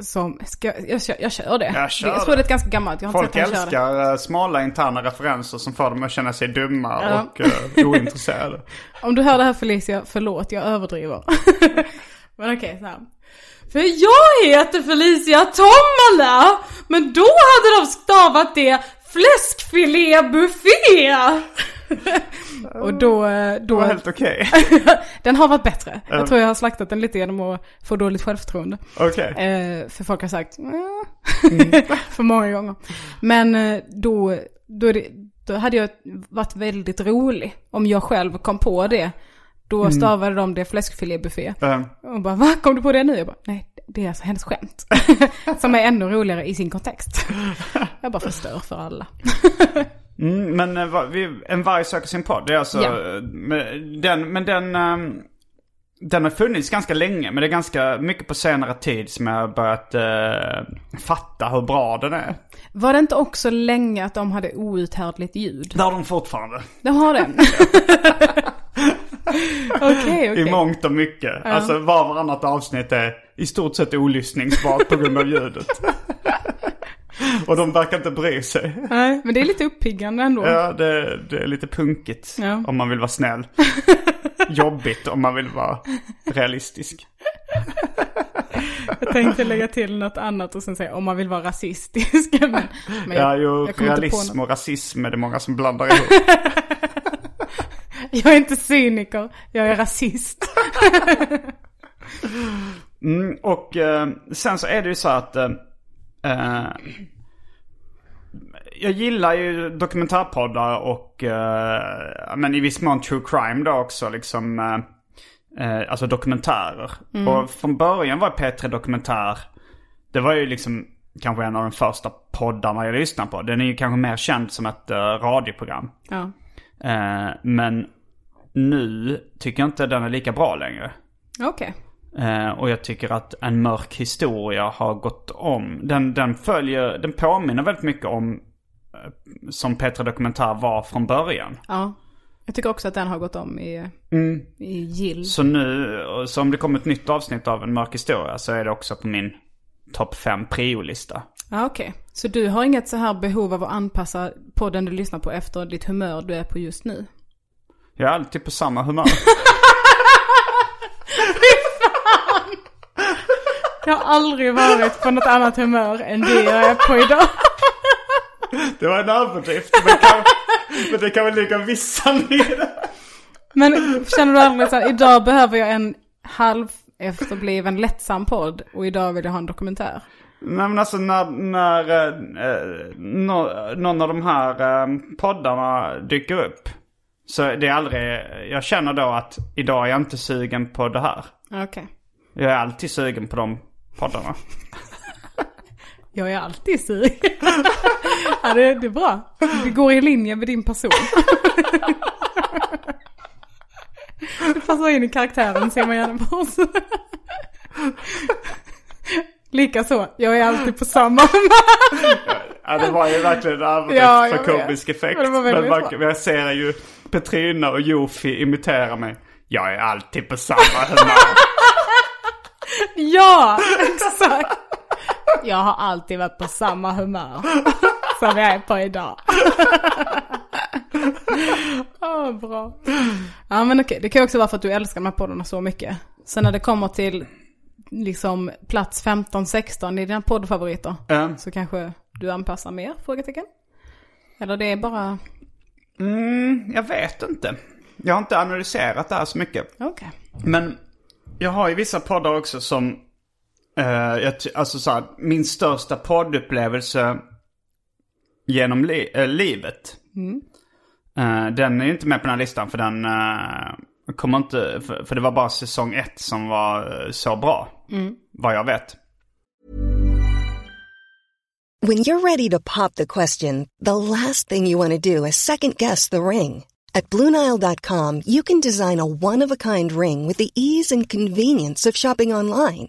som, ska, jag, kör, jag kör det. Mm. Jag kör jag tror det är ett ganska gammalt, jag har Folk inte sett älskar eh, smala interna referenser som får dem att känna sig dumma Ja. och eh, ointresserade. <laughs> Om du hör det här Felicia, förlåt jag överdriver. <laughs> men okej, här. För jag heter Felicia Tomala, men då hade de stavat det fläskfilébuffé. Och då, Det då var helt okej. <laughs> den har varit bättre. Jag tror jag har slaktat den lite genom att få dåligt självförtroende. Okej. Eh, för folk har sagt "Mm." <laughs> för många gånger. Men eh, då, då, det, då hade jag varit väldigt rolig om jag själv kom på det. Då stavade de det fläskfilébuffé. Eh, Och bara, va? Kom du på det nu? Jag bara, nej, det är alltså hennes skämt. <laughs> Som är ännu roligare i sin kontext. Jag bara förstör för alla. Mm, men eh, En varg söker sin podd. Det är alltså, Ja. men den, men den, ehm, den har funnits ganska länge. Men det är ganska mycket på senare tid som jag har börjat eh, fatta hur bra den är. Var det inte också länge att de hade outhärdligt ljud? Det har de fortfarande. De <laughs> har det? <laughs> Okej, I okej. mångt och mycket. Alltså var och varannat avsnitt är i stort sett olyssningsbart på grund av ljudet. <laughs> <laughs> och de verkar inte bry sig. Nej, men det är lite uppiggande ändå. Ja, det, det är lite punkigt Ja. om man vill vara snäll. <laughs> Jobbigt om man vill vara realistisk. Jag tänkte lägga till något annat och sen säga om man vill vara rasistisk. <laughs> Men, men Ja, jo, jag realism och rasism är det många som blandar ihop. Jag är inte cyniker, jag är rasist. Mm, och eh, sen så är det ju så att eh, eh, jag gillar ju dokumentärpoddar och eh, men i viss mån true crime då också liksom. Eh, eh, alltså dokumentärer. Och från början var P3 Dokumentär, det var ju liksom kanske en av de första poddarna jag lyssnade på. Den är ju kanske mer känd som ett eh, radioprogram. Ja. Eh, men nu tycker jag inte den är lika bra längre. Okej. Eh, och jag tycker att En mörk historia har gått om. Den, den följer, den påminner väldigt mycket om som Petra Dokumentär var från början. Ja. Jag tycker också att den har gått om i, i gill. Så nu, så om det kommer ett nytt avsnitt av En mörk historia så är det också på min topp 5 priolista. Ja, okej. Så du har inget så här behov av att anpassa podden du lyssnar på efter ditt humör du är på just nu? Jag är alltid på samma humör. <laughs> Jag har aldrig varit på något annat humör än det jag är på idag. <laughs> Det var en överdrift. Men, kan, men det kan väl ligga en viss sanning i det. Men känner du aldrig så här, idag behöver jag en halv efterbliven lättsam podd och idag vill jag ha en dokumentär. Nej men alltså när, när eh, nå, någon av de här eh, poddarna dyker upp. Så det är aldrig, jag känner då att idag är jag inte sugen på det här. Okej. Jag är alltid sugen på de poddarna. Jag är alltid sugen. <laughs> ja, det, det är bra. Det går i linje med din person. Du passar in i karaktären ser man gärna på oss. Likaså, jag är alltid på samma. Ja, det var ju verkligen överdrift Ja, för vet. komisk effekt. Men det Men man, jag ser ju Petrina och Jofi imitera mig. Jag är alltid på samma humör. Ja, <laughs> exakt. Jag har alltid varit på samma humör som jag är på idag. <laughs> Åh, bra. Ja men okej, det kan ju också vara för att du älskar de här poddarna så mycket. Sen när det kommer till liksom plats 15-16 i dina poddfavoriter Ja. så kanske du anpassar mer? Frågetecken. Eller det är bara, Mm, jag vet inte. Jag har inte analyserat det här så mycket. okej. Men jag har ju vissa poddar också som... Jag, ty- alltså så här, min största poddupplevelse genom li- eh, livet. Eh, den är ju inte med på den här listan för den eh, kommer inte... För, för det var bara säsong ett som var så bra. Vad jag vet. When you're ready to pop the question, the last thing you want to do is second guess the ring. At Bluenile.com, you can design a one of a kind ring with the ease and convenience of shopping online.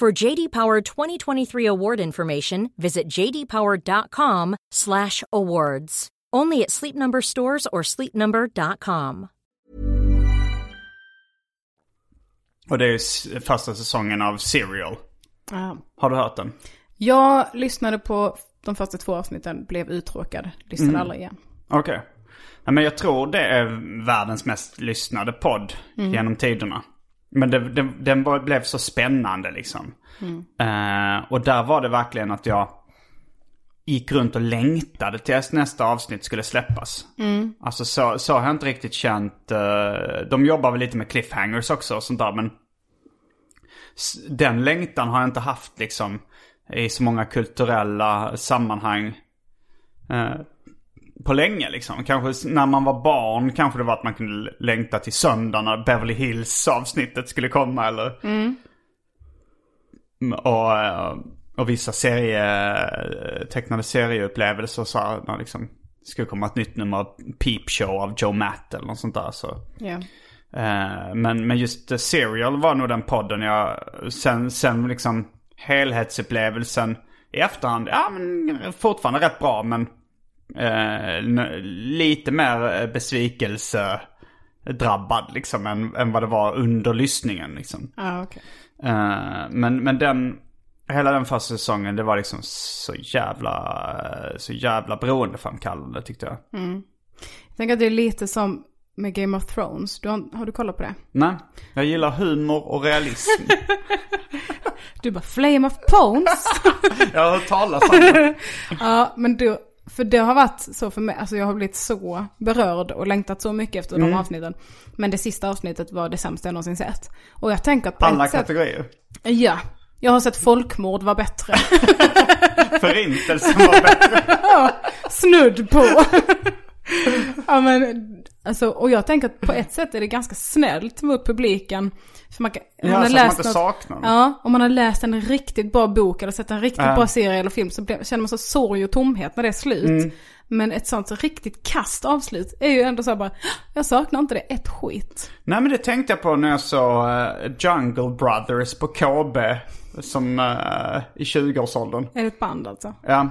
For JD Power 2023 award information, visit jdpower.com/awards. Only at Sleep Number stores or sleepnumber.com. Och det är första säsongen av Serial. Ja. Har du hört den? Jag lyssnade på de första två avsnitten, blev uttråkad, lyssnade aldrig igen. Okej. Ja, men jag tror det är världens mest lyssnade podd genom tiderna. Men det, det, den blev så spännande liksom. Eh, och där var det verkligen att jag gick runt och längtade tills nästa avsnitt skulle släppas. Alltså så, så har jag inte riktigt känt. eh, de jobbar väl lite med cliffhangers också och sånt där men den längtan har jag inte haft liksom i så många kulturella sammanhang eh, på länge liksom. Kanske när man var barn kanske det var att man kunde längta till söndag när Beverly Hills avsnittet skulle komma eller. Mm, Och, eh, och vissa serie, tecknade serieupplevelser så här, när liksom skulle komma ett nytt nummer av Peep Show av Joe Matt eller något sånt där så. Eh, men, men just Serial var nog den podden jag, sen, sen liksom helhetsupplevelsen i efterhand, ja men fortfarande rätt bra men eh, lite mer eh, besvikelse drabbad liksom än, än vad det var under lyssningen liksom. Ja, okej. Eh, men, men den, hela den första säsongen det var liksom så jävla, eh, så jävla beroendeframkallande tyckte jag. Jag tänker att det är lite som med Game of Thrones. Du har, har du kollat på det? Nej, jag gillar humor och realism. <laughs> <laughs> Du bara Flame of Pones. <laughs> jag har hört talas om det. ja, men du, för det har varit så för mig. Alltså jag har blivit så berörd och längtat så mycket efter de avsnitten. Men det sista avsnittet var det sämsta jag någonsin sett. Och jag tänker att på Alla ett sätt, kategorier. Ja. Jag har sett folkmord var bättre. <laughs> Förintelsen var bättre. <laughs> Snudd på. <laughs> ja men, alltså, och jag tänker att på ett sätt är det ganska snällt mot publiken. För man kan, Ja, har man läst inte något- saknar. Ja, om man har läst en riktigt bra bok eller sett en riktigt Ja. bra serie eller film så blir, känner man så sorg och tomhet när det är slut. Mm. Men ett sånt så riktigt kast avslut är ju ändå så bara, jag saknar inte det ett skit. Nej men det tänkte jag på när jag såg eh, Jungle Brothers på KB som eh, i 20-årsåldern. Är det ett band alltså? Ja.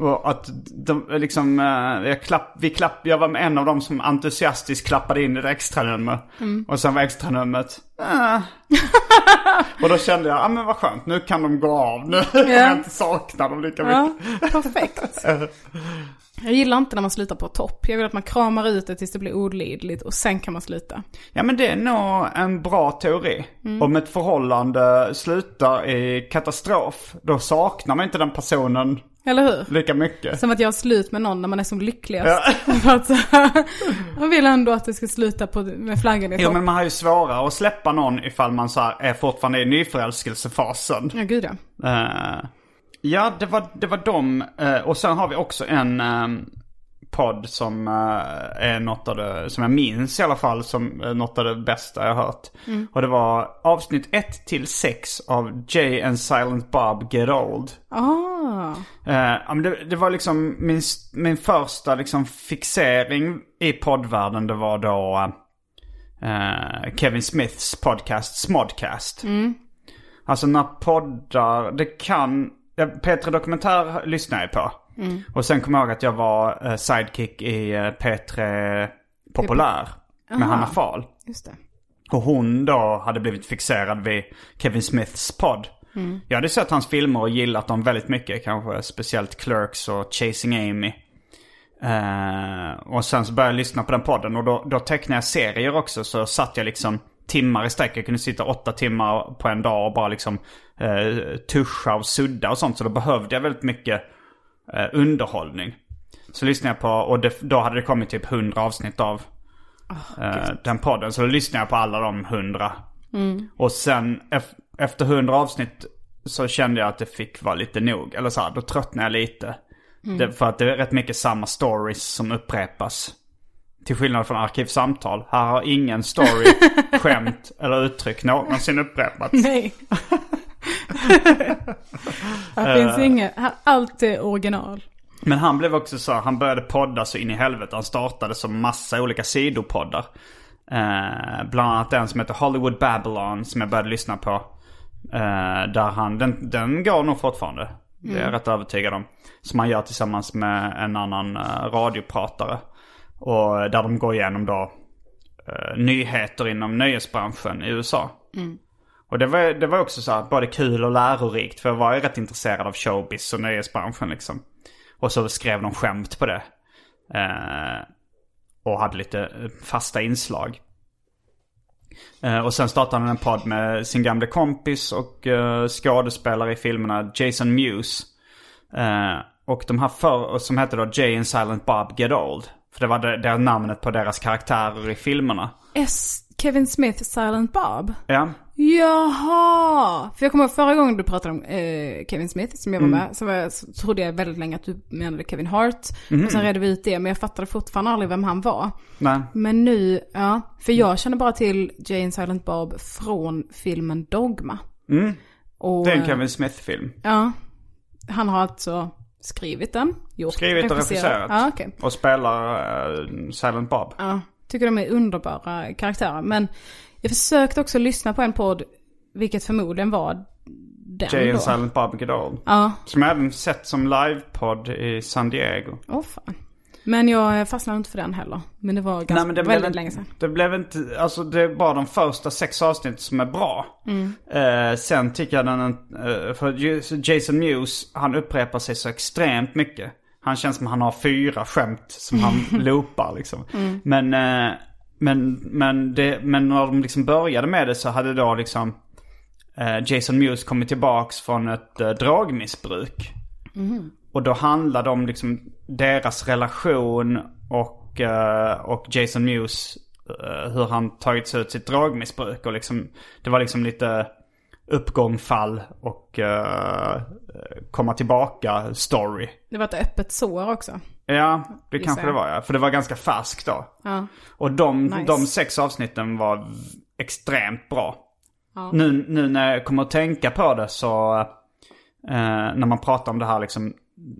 Och att de liksom, eh, jag, klapp, vi klapp, jag var en av dem som entusiastiskt klappade in i det extranummer. Och sen var extranumret, äh. <laughs> Och då kände jag, ja ah, men vad skönt, nu kan de gå av. Nu kommer jag inte sakna dem lika mycket. Ja, perfekt. <laughs> Jag gillar inte när man slutar på topp. Jag vill att man kramar ut det tills det blir olidligt och sen kan man sluta. Ja men det är nog en bra teori. Om ett förhållande slutar i katastrof, då saknar man inte den personen Eller hur? lika mycket. Som att jag har slut med någon när man är som lyckligast. <laughs> För att man vill ändå att det ska sluta på, med flaggan i Jo topp. men man har ju svårare att släppa någon ifall man så är fortfarande i nyförälskelsefasen. Ja, gud ja. Eh, ja, det var, det var dem. Eh, och sen har vi också en eh, podd som eh, är något av det, som jag minns i alla fall, som är något av det bästa jag hört. Och det var avsnitt 1 till 6 av Jay and Silent Bob Get Old. Ah. Men det, det var liksom min, min första liksom fixering i poddvärlden. Det var då eh, Kevin Smiths podcast Smodcast. Alltså när poddar, det kan... ja, P3 Dokumentär lyssnar jag på. Och sen kommer jag ihåg att jag var eh, sidekick i eh, P3 Populär med Hanna Fahl. Just det. Och hon då hade blivit fixerad vid Kevin Smiths podd. Jag hade sett hans filmer och gillat dem väldigt mycket. Kanske speciellt Clerks och Chasing Amy. Eh, och sen så började jag lyssna på den podden och då, då tecknade jag serier också. Så satt jag liksom timmar i sträck. Jag kunde sitta åtta timmar på en dag och bara liksom eh, tuscha och sudda och sånt. Så då behövde jag väldigt mycket eh, underhållning. Så lyssnade jag på, och det, då hade det kommit typ hundra avsnitt av eh, den podden. Så då lyssnade jag på alla de hundra. Och sen ef- efter hundra avsnitt så kände jag att det fick vara lite nog. Eller så här, då tröttnade jag lite. Det, för att det är rätt mycket samma stories som upprepas. Till skillnad från Arkivsamtal. Här har ingen story, <laughs> skämt eller uttryck någonsin upprepats. Nej. <laughs> Här finns inget, här, allt är original. Men han blev också så, han började podda så in i helvete. Han startade som massa olika sidopoddar. Eh, bland annat en som heter Hollywood Babylon som jag började lyssna på. Eh, där han, den, den går nog fortfarande. Det är jag rätt övertygad om. Som han gör tillsammans med en annan eh, radiopratare. Och där de går igenom då eh, nyheter inom nöjesbranschen i USA. Och det var, det var också så här, både kul och lärorikt. För jag var ju rätt intresserad av showbiz och nöjesbranschen liksom. Och så skrev de skämt på det. Eh, och hade lite fasta inslag. Eh, och sen startade han en podd med sin gamle kompis och eh, skådespelare i filmerna Jason Mewes. Eh, och de här för, som hette då Jay and Silent Bob Get Old. För det var det, det namnet på deras karaktärer i filmerna. S. Kevin Smith, Silent Bob. Ja. Jaha! För jag kommer ihåg förra gången du pratade om eh, Kevin Smith som jag var med. Så, var jag, så trodde jag väldigt länge att du menade Kevin Hart. Och sen redde vi ut det. Men jag fattade fortfarande aldrig vem han var. Nej. Men nu, ja. För jag känner bara till Jane Silent Bob från filmen Dogma. Och, Det är en eh, Kevin Smith-film. Ja. Han har alltså skrivit den. Gjort, Skrivit och regisserat. Ja, okej. Och spelar eh, Silent Bob. Ja, tycker de är underbara karaktärer. Men jag försökte också lyssna på en podd, vilket förmodligen var den Jay då. and Silent Bob Get Old. Ja, Som jag även sett som livepodd i San Diego. åh fan. Men jag fastnade inte för den heller. Men det var ganska, Nej men det väldigt blev, länge sedan. det blev inte, alltså det är bara de första sex avsnitt som är bra. Mm. Eh, sen tycker jag den, eh, för Jason Mewes, han upprepar sig så extremt mycket. Han känns som han har fyra skämt som han <laughs> loopar liksom. Mm. Men, eh, men, men, det, men när de liksom började med det så hade då liksom eh, Jason Mewes kommit tillbaks från ett eh, dragmissbruk. Och då handlade det om liksom deras relation och, eh, och Jason Mewes hur han tagit sig ut sitt dragmissbruk. Och liksom, det var liksom lite uppgång, fall och eh, komma tillbaka story. Det var ett öppet sår också. Ja, det kanske det var ja. För det var ganska färskt då. Ja. Och de, Nice. de sex avsnitten var extremt bra. Ja. Nu, nu när jag kommer att tänka på det så, eh, när man pratar om det här liksom,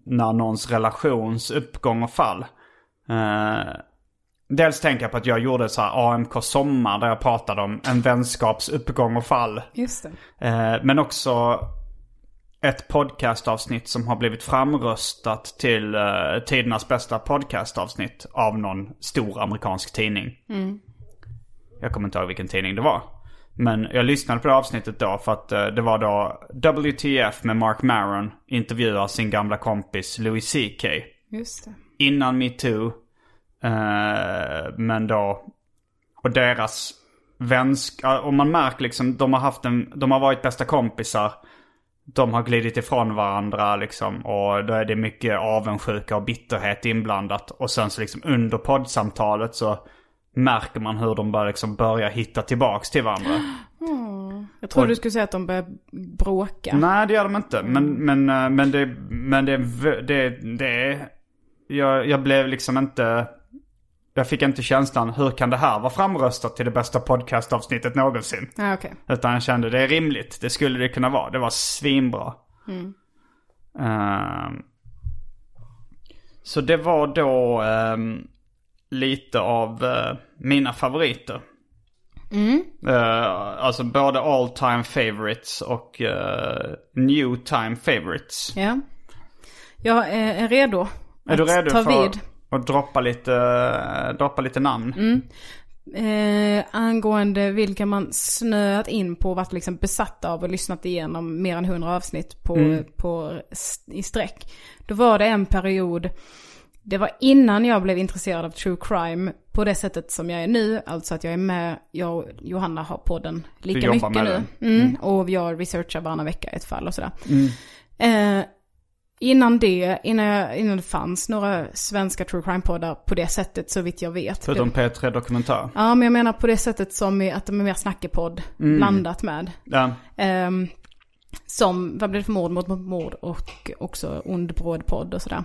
när någons relations uppgång och fall. Eh, Dels tänker jag på att jag gjorde så här AMK Sommar där jag pratade om en vänskaps uppgång och fall. Just det. Eh, men också ett podcastavsnitt som har blivit framröstat till eh, tidernas bästa podcastavsnitt av någon stor amerikansk tidning. Jag kommer inte ihåg vilken tidning det var. Men jag lyssnade på det avsnittet då för att eh, det var då WTF med Mark Maron intervjuar sin gamla kompis Louis CK. Just det. Innan metoo. Eh, men då... Och deras vänskap... Och man märker liksom, de har haft en... De har varit bästa kompisar. De har glidit ifrån varandra liksom. Och då är det mycket avundsjuka och bitterhet inblandat. Och sen så liksom under poddsamtalet så märker man hur de börjar liksom börja hitta tillbaks till varandra. <gasps> Jag trodde Och- du skulle säga att de börjar bråka. Nej det gör de inte. Men, men, eh, men det, men det, det, det är... Jag, jag blev liksom inte... Jag fick inte känslan, hur kan det här vara framröstat till det bästa podcastavsnittet någonsin? Ja, okej. Utan jag kände, det är rimligt. Det skulle det kunna vara. Det var svinbra. Ehm, så det var då ehm, lite av eh, mina favoriter. Eh, alltså både all time favorites och eh, new time favorites. Ja. Jag är, redo Är du redo ta för vid. Att droppa lite, droppa lite namn? Eh, angående vilka man snöat in på och varit liksom besatt av och lyssnat igenom mer än 100 avsnitt på, på, i sträck. Då var det en period, det var innan jag blev intresserad av true crime på det sättet som jag är nu. Alltså att jag är med, jag och Johanna har podden lika mycket nu. Mm, Och jag researchar varannan vecka ett fall och sådär. Eh, innan det, innan, jag, innan det fanns några svenska true crime-poddar på det sättet så vitt jag vet. Förutom P3 Dokumentär. Ja, men jag menar på det sättet som är, att de är mer snackepodd blandat med. Ja. Ehm, som, vad blir det för mord mot mot mord och också ond podd och sådär.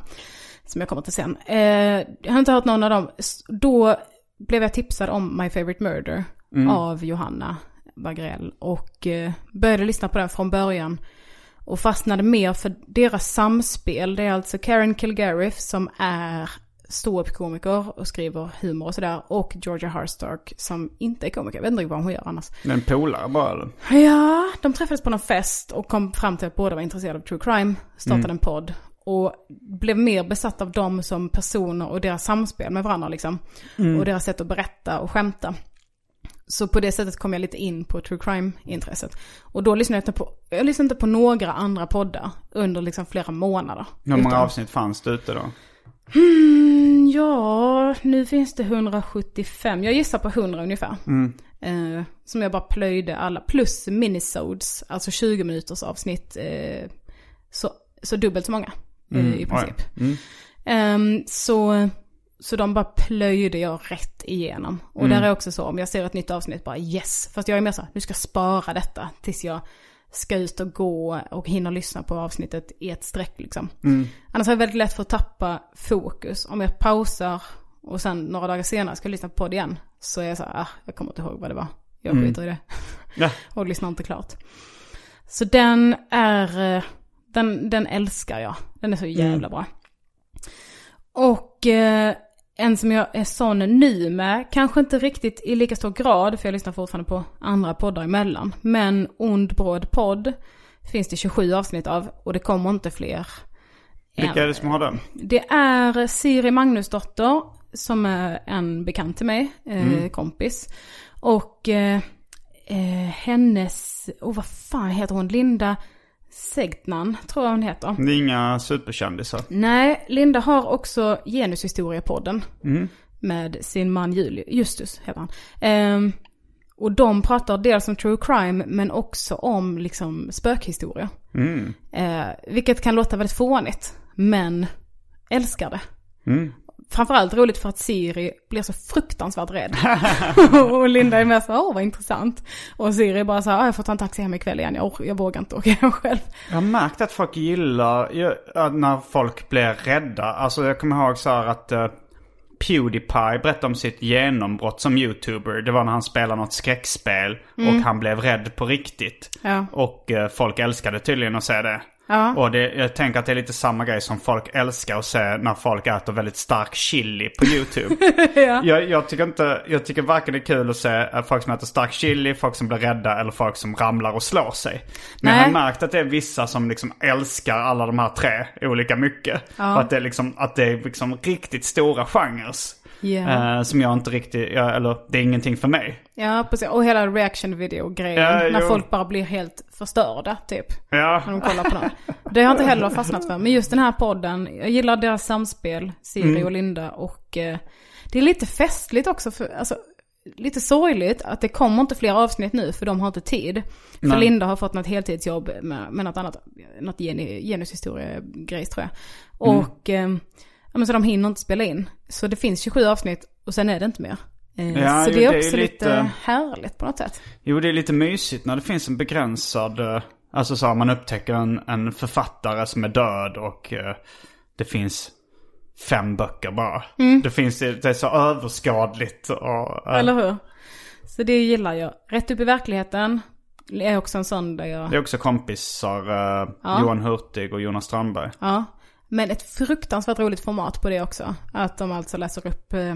Som jag kommer till sen. Eh, jag har inte hört någon av dem. Då blev jag tipsad om My Favorite Murder av Johanna Wagrell. Och eh, började lyssna på den från början. Och fastnade mer för deras samspel. Det är alltså Karen Kilgariff som är ståuppkomiker och skriver humor och sådär. Och Georgia Harstark som inte är komiker. Jag vet inte vad hon gör annars. En polare bara eller? Ja, de träffades på någon fest och kom fram till att båda var intresserade av true crime. Startade en podd. Och blev mer besatt av dem som personer och deras samspel med varandra liksom. Och deras sätt att berätta och skämta. Så på det sättet kom jag lite in på true crime-intresset. Och då lyssnade jag inte på, jag lyssnade inte på några andra poddar under liksom flera månader. Hur många Utan- avsnitt fanns det ute då? Mm, ja, nu finns det 175. Jag gissar på 100 ungefär. Eh, som jag bara plöjde alla. Plus minisodes, alltså 20 minuters avsnitt. Eh, så, så dubbelt så många eh, i princip. Ehm, så, så de bara plöjde jag rätt igenom. Och där är också så, om jag ser ett nytt avsnitt, bara yes. Fast jag är mer så nu ska jag spara detta tills jag ska ut och gå och hinna lyssna på avsnittet i ett streck liksom. Annars är det väldigt lätt för att tappa fokus. Om jag pausar och sen några dagar senare ska jag lyssna på det igen. Så är jag så här, ah, jag kommer inte ihåg vad det var. Jag skiter i det. <laughs> Ja. och lyssnar inte klart. Så den är, eh, den, den älskar jag. Den är så jävla bra. Och eh, en som jag är sån nu med, kanske inte riktigt i lika stor grad, för jag lyssnar fortfarande på andra poddar emellan. Men Ond Bråd podd finns det 27 avsnitt av och det kommer inte fler. Vilka är det som har den? Det är Siri Magnusdotter som är en bekant till mig, eh, kompis. Och eh, eh, hennes, oh vad fan heter hon, Linda Segtnan tror jag hon heter. Det är inga superkändisar. Nej, Linda har också Genushistoriepodden. Med sin man Juli, Justus heter han. Ehm, och de pratar dels om true crime men också om liksom spökhistoria. Eh, vilket kan låta väldigt fånigt. Men älskar det. Framförallt roligt för att Siri blir så fruktansvärt rädd. <laughs> och Linda är med så åh vad intressant. Och Siri är bara så här, "Ah, jag får ta en taxi hem ikväll igen, jag, jag vågar inte åka hem själv. Jag har märkt att folk gillar när folk blir rädda. Alltså jag kommer ihåg så här att uh, Pewdiepie berättade om sitt genombrott som YouTuber. Det var när han spelade något skräckspel och han blev rädd på riktigt. Ja. Och eh, folk älskade tydligen att se det. Ja. Och det, jag tänker att det är lite samma grej som folk älskar att se när folk äter väldigt stark chili på YouTube. <laughs> jag, jag, tycker inte, jag tycker varken det är kul att se eh, folk som äter stark chili, folk som blir rädda eller folk som ramlar och slår sig. Men jag har Nej. märkt att det är vissa som liksom älskar alla de här tre olika mycket. Och att det är liksom, att det är liksom riktigt stora genrer. Ja. Eh, som jag inte riktigt, jag, eller det är ingenting för mig. Ja, precis. Och hela reaction video-grejen. Ja, när jo. folk bara blir helt förstörda, typ. Ja. När de kollar på något. Det har jag inte heller fastnat för. Men just den här podden, jag gillar deras samspel, Siri Mm. och Linda. Och eh, det är lite festligt också. För, alltså, lite sorgligt att det kommer inte fler avsnitt nu för de har inte tid. För Nej. Linda har fått något heltidsjobb med, med något annat, något genushistoria-grejs tror jag. Mm. Och eh, ja, men så de hinner inte spela in. Så det finns 27 avsnitt och sen är det inte mer. Eh, Ja, så jo, det är det är också lite lite- härligt på något sätt. Jo, det är lite mysigt när det finns en begränsad... eh, Alltså så här, man upptäcker en, en författare som är död och eh, det finns fem böcker bara. Det finns, det är så överskadligt och... eh, Eller hur? Så det gillar jag. Rätt upp i verkligheten är också en sån där jag... Det är också kompisar, eh, Ja. Johan Hurtig och Jonas Strandberg. Ja. Men ett fruktansvärt roligt format på det också. Att de alltså läser upp eh,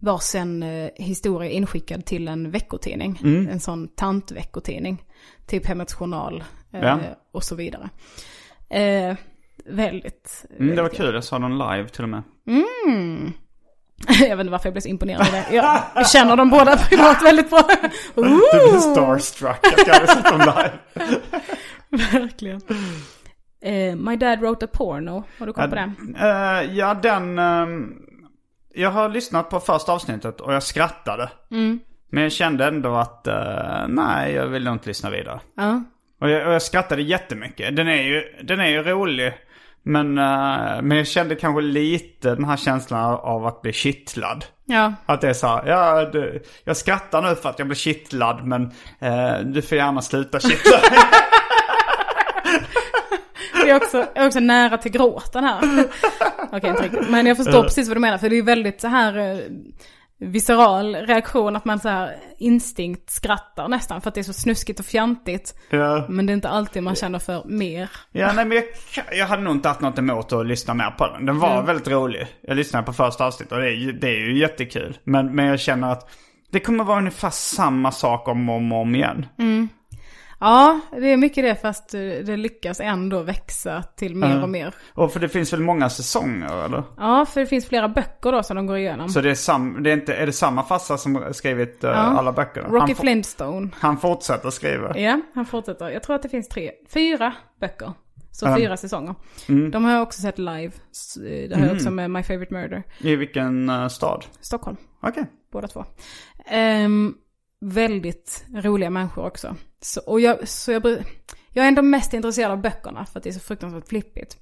varsin eh, historia inskickad till en veckotidning. Mm. En sån tantveckotidning. Typ Hemmets Journal eh, Ja. och så vidare. Eh, väldigt... Mm, det var kul, jag sa den live till och med. <laughs> jag vet inte varför jag blev så imponerad av det. Jag, känner dem båda privat väldigt bra. <laughs> Du blev starstruck jag hade sett dem live. <laughs> Verkligen. Eh, My Dad Wrote a Porno. Har du koll på det? Eh, ja, den... ehm, jag har lyssnat på första avsnittet och jag skrattade. Mm. Men jag kände ändå att, eh, nej, jag vill nog inte lyssna vidare. Och jag, och jag skrattade jättemycket. Den är ju, den är ju rolig. Men, men jag kände kanske lite den här känslan av att bli kittlad. Ja. Att det är så här, ja, du, jag skrattar nu för att jag blir kittlad men du får gärna sluta kittla. <laughs> Det är också, jag är också nära till gråten här. Okej, inte riktigt. Men jag förstår precis vad du menar. För det är väldigt så här eh, visceral reaktion. Att man så här instinkt skrattar nästan. För att det är så snuskigt och fjantigt. ja. Men det är inte alltid man känner för mer. Ja, nej men jag, jag hade nog inte haft något emot att lyssna mer på den. Den var väldigt rolig. Jag lyssnade på första avsnittet och det är, det är ju jättekul. Men, men jag känner att det kommer vara ungefär samma sak om och om, om igen. Ja, det är mycket det fast det lyckas ändå växa till mer Ja. och mer. Och för det finns väl många säsonger eller? Ja, för det finns flera böcker då som de går igenom. Så det är, sam, det är, inte, är det samma farsa som skrivit eh, alla böckerna? Rocky han, Flintstone. han fortsätter skriva? Ja, han fortsätter. Jag tror att det finns tre, fyra böcker. Så Ja. fyra säsonger. De har jag också sett live. Eh, Det har jag också med My Favorite Murder. I vilken eh, stad? Stockholm, Okej. båda två. Ehm, väldigt roliga människor också. Så, och jag, så jag, jag är ändå mest intresserad av böckerna för att det är så fruktansvärt flippigt.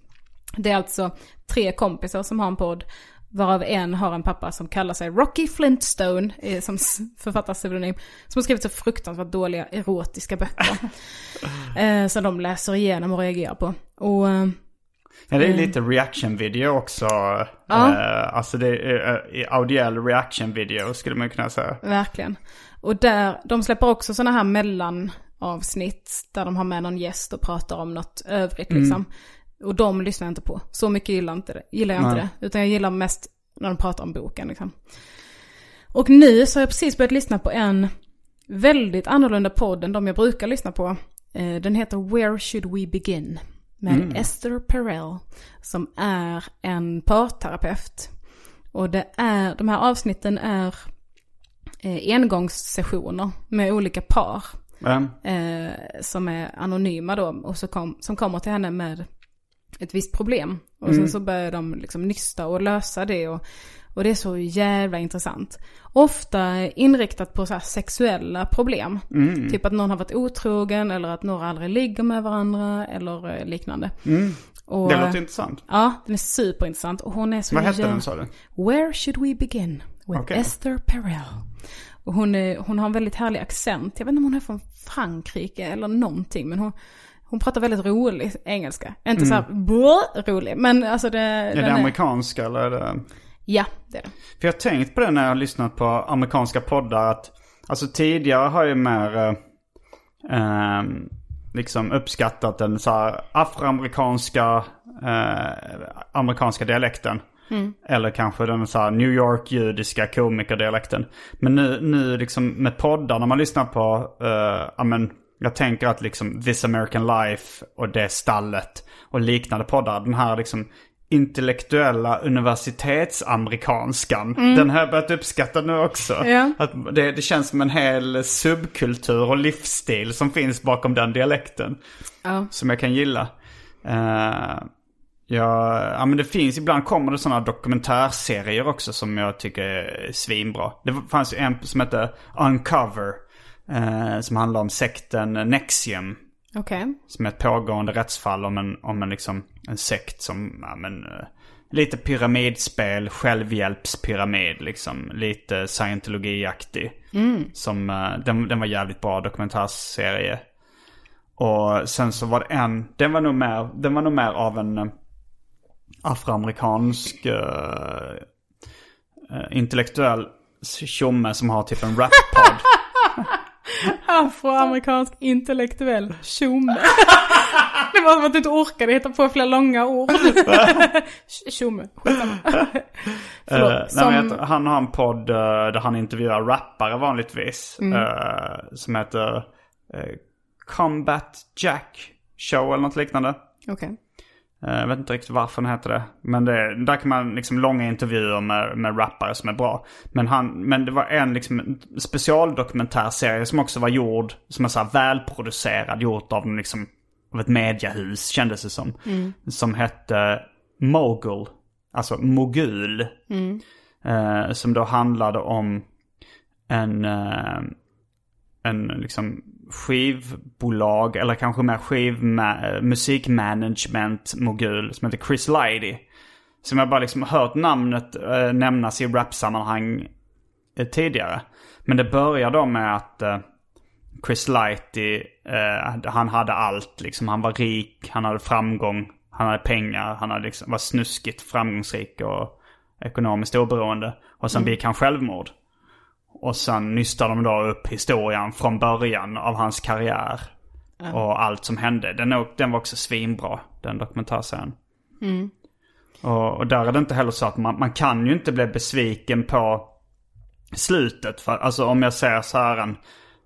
Det är alltså tre kompisar som har en podd. Varav en har en pappa som kallar sig Rocky Flintstone eh, som författarpseudonym. Som har skrivit så fruktansvärt dåliga erotiska böcker. <laughs> eh, som de läser igenom och reagerar på. Och eh, Ja, det är lite reaction video också. Ja. Eh, alltså det är audiell reaction video skulle man kunna säga. Verkligen. Och där, de släpper också sådana här mellanavsnitt där de har med någon gäst och pratar om något övrigt liksom. Och de lyssnar jag inte på. Så mycket gillar, inte det, gillar jag inte Nej. det. Utan jag gillar mest när de pratar om boken liksom. Och nu så har jag precis börjat lyssna på en väldigt annorlunda podd än de jag brukar lyssna på. Eh, Den heter Where Should We Begin? Med Esther Perel. Som är en parterapeut. Och det är, de här avsnitten är eh, engångssessioner med olika par. Men, Eh, som är anonyma då och så kom, som kommer till henne med ett visst problem. Och sen så börjar de liksom nysta och lösa det och, och det är så jävla intressant. Ofta inriktat på så sexuella problem. Typ att någon har varit otrogen eller att några aldrig ligger med varandra eller eh, liknande. Och, det låter intressant. Ja, den är superintressant och hon är så Vad hette den sa du? Where should we begin? With Okej. Esther Perel. Och hon, är, hon har en väldigt härlig accent. Jag vet inte om hon är från Frankrike eller någonting. Men hon, hon pratar väldigt rolig engelska. Inte så här blå rolig. Men alltså det... Är det amerikanska eller är det... Ja, det är det. För jag har tänkt på det när jag har lyssnat på amerikanska poddar att Alltså tidigare har ju mer eh, ehm, liksom uppskattat den så här afroamerikanska eh, amerikanska dialekten. Eller kanske den så här New York-judiska komikerdialekten. Men nu, nu liksom med poddar när man lyssnar på, eh, ja men jag tänker att liksom This American Life och det stallet och liknande poddar. Den här liksom intellektuella universitetsamerikanskan. Den har jag börjat uppskatta nu också. Ja. Att det, det känns som en hel subkultur och livsstil som finns bakom den dialekten. Ja. Som jag kan gilla. Eh, ja, ja men det finns, ibland kommer det sådana dokumentärserier också som jag tycker är svinbra. Det fanns ju en som hette Uncover. eh, som handlar om sekten Nexium. Okej. Som är ett pågående rättsfall om en, om en, liksom, en sekt som, ja men, eh, lite pyramidspel, självhjälpspyramid liksom. Lite scientologiaktig. Som, eh, den, den var jävligt bra dokumentärserie. Och sen så var det en, den var nog mer, den var nog mer av en eh, afroamerikansk eh, intellektuell tjomme som har typ en rap-podd. <laughs> Afroamerikansk intellektuell tjomme. <laughs> Det var som att du inte orkade hitta på fler långa ord. <laughs> Tjomme, nej, Som, han har en podd eh, där han intervjuar rappare vanligtvis. Mm. eh, som heter Combat Jack Show eller något liknande. Okej. Eh, jag vet inte riktigt varför den heter det. Men det, där kan man liksom långa intervjuer med, med rappare som är bra. Men, han, men det var en liksom en specialdokumentärserie som också var gjord, som är så här välproducerad, gjort av, liksom, av ett mediahus kändes det som. Som hette Mogul, alltså Mogul. Eh, som då handlade om en, eh, en liksom skivbolag eller kanske mer skivma- musikmanagement mogul som heter Chris Lighty. Som jag bara liksom hört namnet eh, nämnas i rapsammanhang eh, tidigare. Men det börjar då med att eh, Chris Lighty, eh, han hade allt liksom. Han var rik, han hade framgång, han hade pengar, han hade liksom, var snuskigt framgångsrik och ekonomiskt oberoende. Och sen begick han självmord. Och sen nystar de då upp historien från början av hans karriär. Och allt som hände. Den, den var också svinbra, den dokumentärserien. Och, och där är det inte heller så att man, man kan ju inte bli besviken på slutet. För, alltså om jag ser så här en,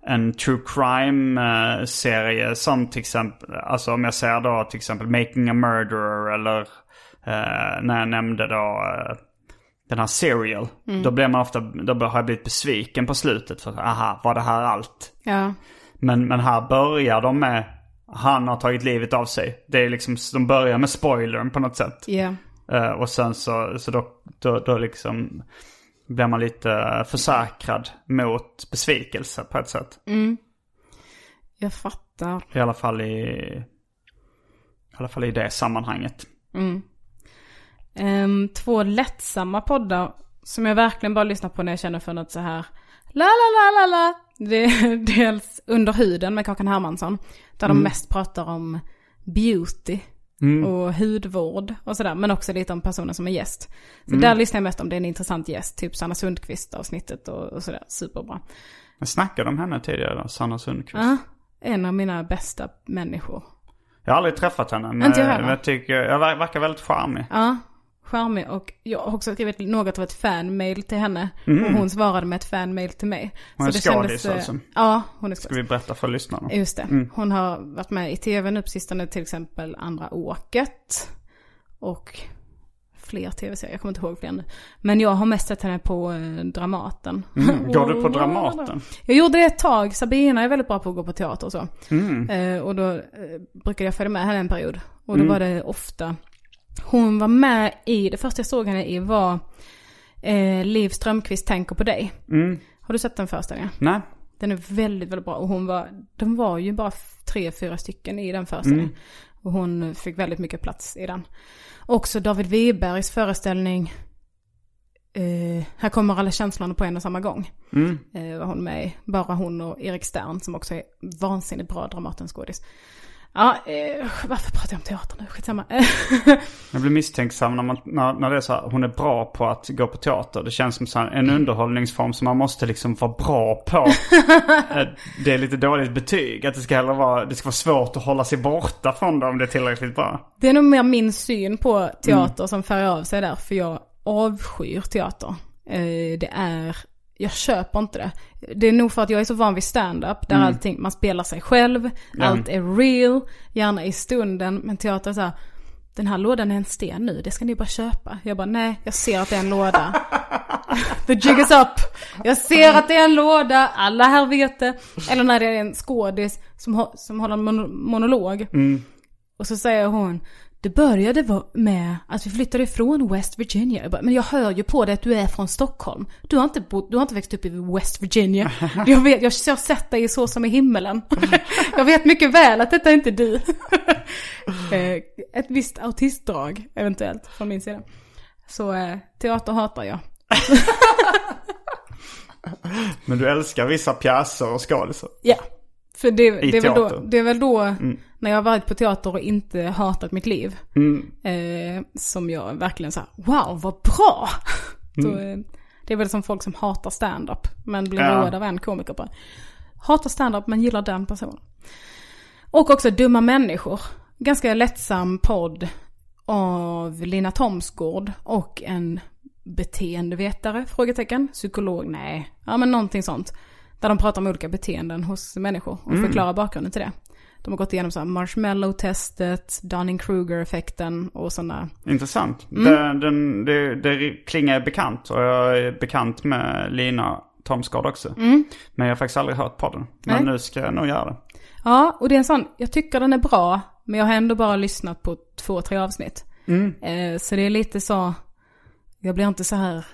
en true crime-serie som till exempel, alltså om jag ser då till exempel Making a Murderer eller eh, när jag nämnde då eh, den här Serial. Då blir man ofta, då har jag blivit besviken på slutet. För aha, var det här allt? Ja. Men, men här börjar de med, han har tagit livet av sig. Det är liksom, de börjar med spoilern på något sätt. Ja. Eh, och sen så, så då, då, då liksom blir man lite försäkrad mot besvikelse på ett sätt. Jag fattar. I alla fall i, i alla fall i det sammanhanget. Ehm, två lättsamma poddar som jag verkligen bara lyssnar på när jag känner för något så här la la la la la. Det är <laughs> dels Under huden med Kakan Hermansson. Där de mest pratar om beauty och hudvård och sådär. Men också lite om personen som är gäst. Så där lyssnar jag mest om det är en intressant gäst. Typ Sanna Sundqvist avsnittet och, och sådär. Superbra. Jag snackade om henne tidigare, då, Sanna Sundqvist. Ja, en av mina bästa människor. Jag har aldrig träffat henne. Men Inte jag jag, tycker, jag ver- verkar väldigt charmig. Ja, charmig och jag har också skrivit något av ett fanmail till henne. Och hon svarade med ett fanmail till mig. Mm. Hon är det skådis eh, alltså? Ja, hon är Ska skådis. vi berätta för lyssnarna? Just det. Mm. Hon har varit med i tv nu på sistone till exempel Andra åket. Och fler tv-serier, jag kommer inte ihåg fler nu. Men jag har mest sett henne på eh, Dramaten. Mm. Går du på <laughs> Dramaten? Jag gjorde det ett tag. Sabina är väldigt bra på att gå på teater och så. Mm. Eh, och då brukade jag följa med henne en period. Och då var det ofta. Hon var med i, det första jag såg henne i var eh, Liv Strömquist tänker på dig. Har du sett den föreställningen? Nej? Den är väldigt, väldigt bra. Och hon var, de var ju bara tre, fyra stycken i den föreställningen. Och hon fick väldigt mycket plats i den. Också David Wibergs föreställning eh, Här kommer alla känslorna på en och samma gång. Eh, var hon med. Bara hon och Erik Stern som också är vansinnigt bra Dramatenskådis. Ja, eh, varför pratar jag om teater nu? Skitsamma. <laughs> Jag blir misstänksam när, man, när, när det är så här, hon är bra på att gå på teater. Det känns som så här, en underhållningsform som man måste liksom vara bra på. <laughs> Eh, det är lite dåligt betyg. Att det ska, vara, det ska vara svårt att hålla sig borta från det om det är tillräckligt bra. det är nog mer min syn på teater som färgar av sig där. För jag avskyr teater. Eh, det är, jag köper inte det. Det är nog för att jag är så van vid stand-up. Där allting, man spelar sig själv. Allt är real. Gärna i stunden. Men teater är så här, den här lådan är en sten nu, det ska ni bara köpa. Jag bara, nej, jag ser att det är en låda. <laughs> The jig is up. Jag ser att det är en låda, alla här vet det. Eller när det är en skådis som, som håller en mono- monolog. Och så säger hon, det började med att vi flyttade ifrån West Virginia. Jag bara, men jag hör ju på dig att du är från Stockholm. Du har inte, bott, du har inte växt upp i West Virginia. <laughs> Jag, vet, jag har sett dig Så som i himmelen. <laughs> jag vet mycket väl att detta är inte du. <laughs> Eh, Ett visst autistdrag eventuellt från min sida. Så eh, teater hatar jag. Men du älskar vissa pjäser och skådisar. Ja. För det, det, är väl då, det är väl då när jag har varit på teater och inte hatat mitt liv. Eh, som jag verkligen så här, wow vad bra! <laughs> Så, eh, det är väl som folk som hatar stand-up men blir Ja. roade av en komiker bara. Hatar stand-up men gillar den personen. Och också Dumma människor. Ganska lättsam podd av Lina Thomsgård och en beteendevetare? Frågetecken. Psykolog? Nej. Ja men någonting sånt. Där de pratar om olika beteenden hos människor och förklarar bakgrunden till det. De har gått igenom så här marshmallow-testet, Dunning-Kruger-effekten och sådana. Intressant. Mm. Det, den, det, det klingar bekant och jag är bekant med Lina Thomsgård också. Men jag har faktiskt aldrig hört podden. Men Mm. Nej. nu ska jag nog göra det. Ja, och det är en sån, jag tycker den är bra, men jag har ändå bara lyssnat på två, tre avsnitt. Eh, så det är lite så, jag blir inte så här,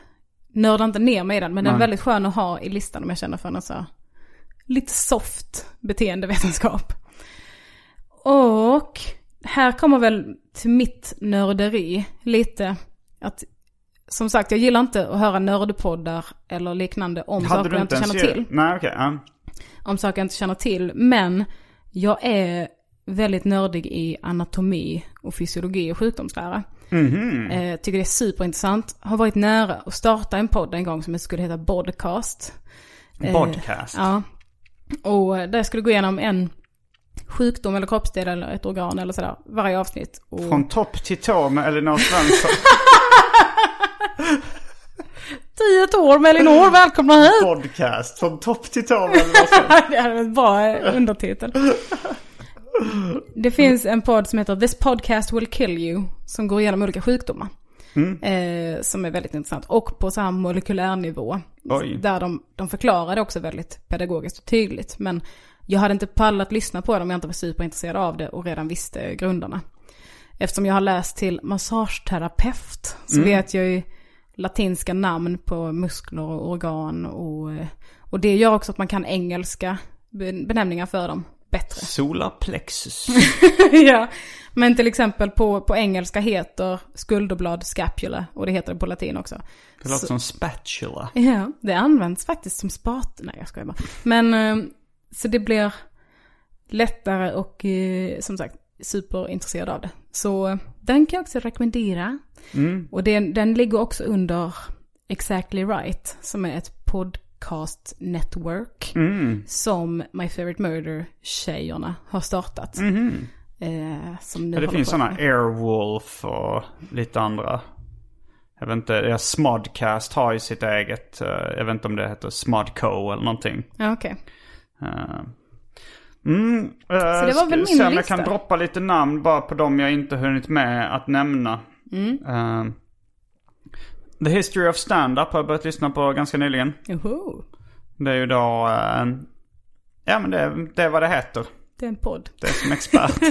nördar inte ner mig i den, men den är Nej. väldigt skön att ha i listan om jag känner för en så här, lite soft beteendevetenskap. Och här kommer väl till mitt nörderi lite, att som sagt, jag gillar inte att höra nördpoddar eller liknande om saker jag inte känner till Nej, okej. ja. om saker jag inte känner till. Men jag är väldigt nördig i anatomi och fysiologi och sjukdomslära. Mhm. Eh, tycker det är superintressant. Har varit nära att starta en podd en gång som skulle heta Podcast. Eh, Podcast. Ja. Och där jag skulle gå igenom en sjukdom eller kroppsdel eller ett organ eller sådär varje avsnitt. Och... Från topp till tå med Elinor Svensson. <laughs> Tio år med Elinor, välkomna hit! Podcast. Från topp till tå med Elinor Svensson. <laughs> det hade en bra undertitel. Det finns en podd som heter This podcast will kill you. Som går igenom olika sjukdomar. Eh, som är väldigt intressant. Och på så här molekylär nivå. Oj. Där de, de förklarar det också väldigt pedagogiskt och tydligt. Men jag hade inte pallat lyssna på det om jag inte var superintresserad av det och redan visste grunderna. Eftersom jag har läst till massageterapeut så vet jag ju latinska namn på muskler och organ. Och, och det gör också att man kan engelska ben- benämningar för dem bättre. Solarplexus. <laughs> ja, men till exempel på, på engelska heter skulderblad scapula och det heter det på latin också. Det låter som spatula. Ja, det används faktiskt som spat... Nej, jag skojar bara. Men eh, så det blir lättare och eh, som sagt superintresserad av det. Så eh, den kan jag också rekommendera. Och den, den ligger också under Exactly Right som är ett podcast network som My Favorite Murder-tjejerna har startat. Eh, som nu Ja, det finns sådana. Airwolf och lite andra. Jag vet inte, ja, Smodcast har ju sitt eget, eh, jag vet inte om det heter Smodco eller någonting. Ja, okej. Eh, Mm, så det var väl min se om jag kan droppa lite namn bara på dem jag inte hunnit med att nämna. Mm. Eh, The History of Stand-Up har jag börjat lyssna på ganska nyligen. Joho. Det är ju då eh, en... Ja men det, det är vad det heter. Det är en podd. Det är som expert. uh,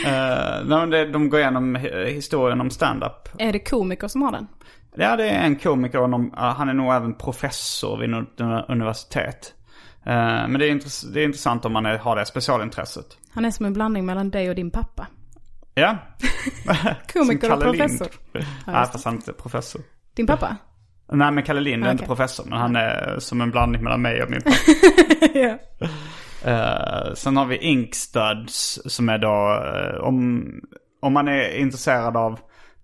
<laughs> nej, men det, de går igenom hi- historien om stand-up. Är det komiker som har den? Ja, det är en komiker och de, ja, han är nog även professor vid något universitet. Eh, men det är, det är intressant om man är, har det specialintresset. Han är som en blandning mellan dig och din pappa. Ja. <laughs> Komiker och professor. Nej, fast han är inte professor. Din pappa? Nej, men Kalle Lind är inte Okej. professor. Men han är som en blandning mellan mig och min pappa. <laughs> ja. Eh, sen har vi Inkstuds som är då, eh, om, om man är intresserad av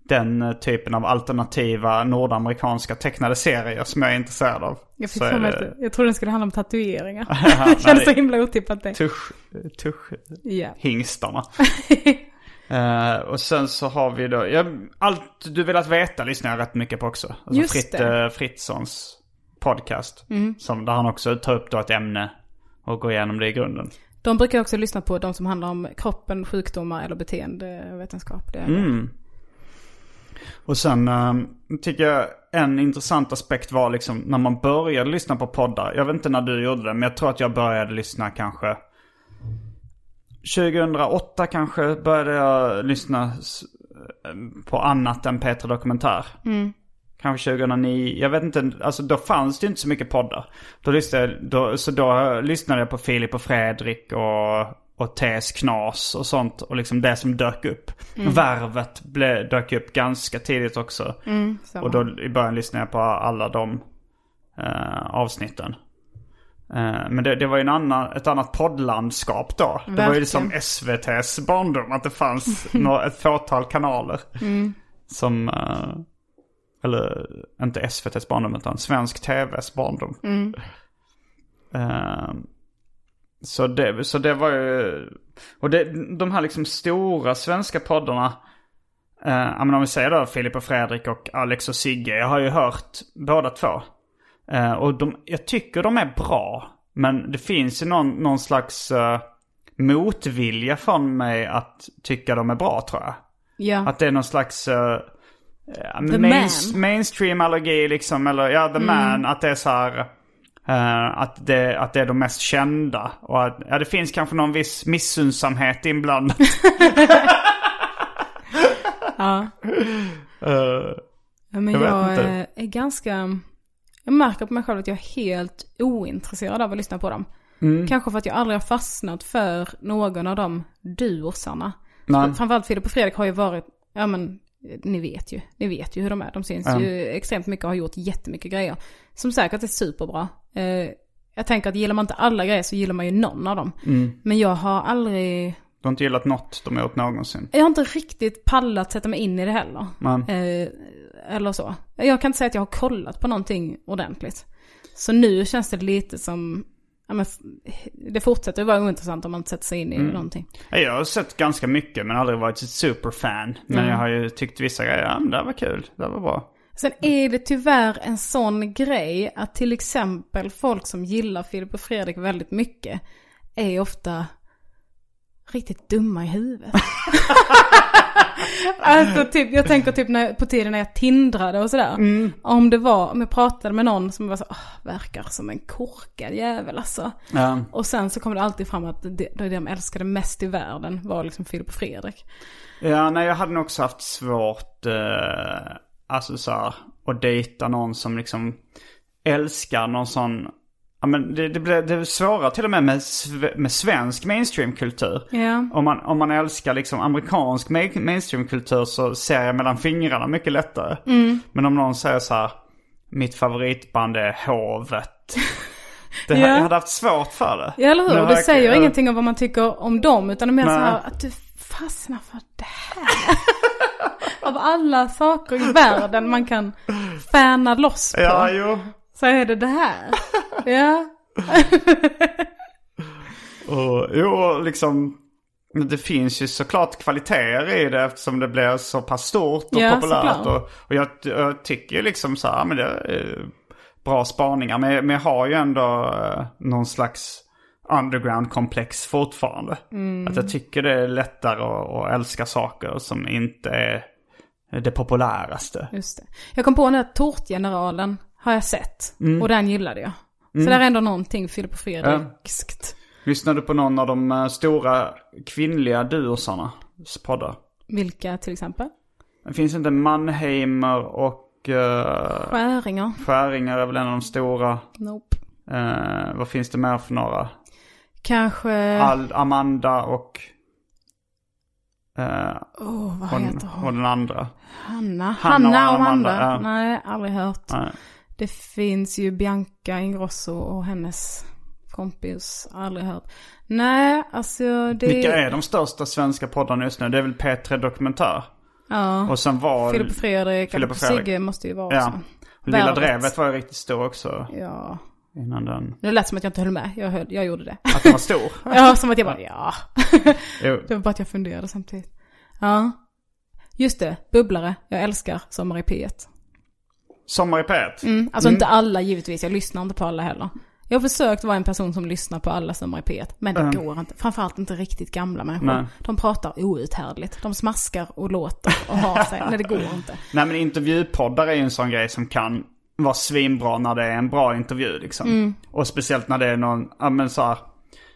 den eh, typen av alternativa nordamerikanska tecknade serier som jag är intresserad av. Jag, fick så det att, jag trodde det skulle handla om tatueringar. <laughs> Det känns så himla otippat det. tusch, tusch, Ja. hingstarna. <laughs> Eh, och sen så har vi då, ja, allt du velat veta lyssnar jag rätt mycket på också. Alltså Just Fritt, det. Mm. eh, Fritzsons podcast. Som, där han också tar upp då ett ämne och går igenom det i grunden. De brukar också lyssna på, de som handlar om kroppen, sjukdomar eller beteendevetenskap. Det är Mm. Och sen eh, tycker jag en intressant aspekt var liksom när man började lyssna på poddar. Jag vet inte när du gjorde det, men jag tror att jag började lyssna kanske 2008 kanske började jag lyssna s- eh, på annat än Petra Dokumentär. Kanske 2009. Jag vet inte, alltså då fanns det inte så mycket poddar. Då lyssnade, då, så då lyssnade jag på Filip och Fredrik och, och TS Knas och sånt. Och liksom det som dök upp. Värvet ble, dök upp ganska tidigt också. samma. Och då i början lyssnade jag på alla de eh, avsnitten. Eh, men det, det var ju en annan, ett annat poddlandskap då. Det var ju Verkligen. som SVT's barndom. Att det fanns <laughs> några, ett fåtal kanaler. Som, eh, eller inte SVT's barndom utan svensk TV's barndom. Eh, så, det, så det var ju, och det, de här liksom stora svenska poddarna. Ja, men om vi säger då Filip och Fredrik och Alex och Sigge. Jag har ju hört båda två. Eh, och de, jag tycker de är bra. Men det finns ju någon, någon slags eh, motvilja från mig att tycka de är bra tror jag. Ja. Att det är någon slags The man. mainstream allergi liksom. Eller ja, the man. Att det är så här. Eh, att, det, att det är de mest kända. Och att ja, det finns kanske någon viss missundsamhet inblandat. <laughs> ja. Eh, Ja, men Jag jag, eh, är ganska... Jag märker på mig själv att jag är helt ointresserad av att lyssna på dem. Mm. Kanske för att jag aldrig har fastnat för någon av de duosarna. Framförallt Filip och Fredrik har ju varit, ja men ni vet ju, ni vet ju hur de är. De syns Ja. ju extremt mycket och har gjort jättemycket grejer. Som säkert är superbra. Eh, jag tänker att gillar man inte alla grejer så gillar man ju någon av dem. Mm. Men jag har aldrig, Du har inte gillat något de har gjort någonsin. jag har inte riktigt pallat sätta mig in i det heller. Eh, eller så. Jag kan inte säga att jag har kollat på någonting ordentligt. Så nu känns det lite som, ja, men, det fortsätter att vara ointressant om man inte sätter sig in Mm. i någonting. ja, jag har sett ganska mycket men aldrig varit ett superfan. Men Mm. jag har ju tyckt vissa grejer, ja men det här var kul, det här var bra. Sen är det tyvärr en sån grej att till exempel folk som gillar Filip och Fredrik väldigt mycket är ofta riktigt dumma i huvudet. <laughs> <laughs> alltså typ, jag tänker typ när, på tiden när jag tindrade och sådär. Om det var, om jag pratade med någon som var så, "Åh, verkar som en korkad jävel alltså. Ja. Och sen så kommer det alltid fram att det, det de älskade mest i världen var liksom Filip och Fredrik. Ja, nej jag hade nog också haft svårt, eh, alltså så här, att dejta någon som liksom älskar någon sån, ja men det, det blir det är svårare till och med med, med svensk mainstreamkultur. Ja. Om man, om man älskar liksom amerikansk ma- mainstreamkultur så ser jag mellan fingrarna mycket lättare. Men om någon säger så här, mitt favoritband är Hovet. <laughs> Det, Ja. Jag hade haft svårt för det. Ja eller hur? har Det jag- säger jag- ingenting om vad man tycker om dem. Utan det är mer så här att du fastnar för det här. <laughs> Av alla saker i världen man kan färna loss på. Ja, jo. Så är det det här. <laughs> Ja. <laughs> Och, jo, liksom. Det finns ju såklart kvaliteter i det eftersom det blir så pass stort och Ja, populärt. såklart. Och, och jag, jag tycker ju liksom så här, men det är bra spaningar. Men, men jag har ju ändå eh, någon slags underground-komplex fortfarande. Mm. Att jag tycker det är lättare att, att älska saker som inte är det populäraste. Just det. Jag kom på den här Tårtgeneralen har jag sett. Mm. Och den gillade jag. Så där är ändå någonting Filip och Fredrikskt. Lyssnade du på någon av de eh, stora kvinnliga duosarna poddar? Vilka till exempel? Det finns inte Mannheimer och uh, Skäringar. Skäringer är väl en av de stora. Nope. Eh, vad finns det mer för några? Kanske... Al Amanda och... eh, Åh, vad och, heter och hon? den andra. Hanna. Hanna Hanna och och Amanda. Amanda, ja. Nej, aldrig hört. Nej. Det finns ju Bianca Ingrosso och hennes Kompis, aldrig hört. Nej, alltså det... Vilka är de största svenska poddarna just nu? Det är väl P3 Dokumentär? Ja. Och sen var... Filip och Fredrik, Filip och Fredrik. Sigge måste ju vara Ja. också. Lilla Värvet. Drevet var ju riktigt stor också Ja. innan den. Nu lät det som att jag inte höll med. Jag, höll, jag gjorde det. Att den var stor? <laughs> ja, som att jag bara, ja. <laughs> Det var bara att jag funderade samtidigt. Ja. Just det, bubblare. Jag älskar Sommar i P1. Sommar i P1? Mm, alltså inte alla givetvis, jag lyssnar inte på alla heller. Jag har försökt vara en person som lyssnar på alla Sommar i P1, men det går inte. Framförallt inte riktigt gamla människor. Nej. De pratar outhärdligt. De smaskar och låter och har sig. <laughs> Nej, det går inte. Nej men intervjupoddar är ju en sån grej som kan vara svinbra när det är en bra intervju liksom. Mm. Och speciellt när det är någon, ja men så här,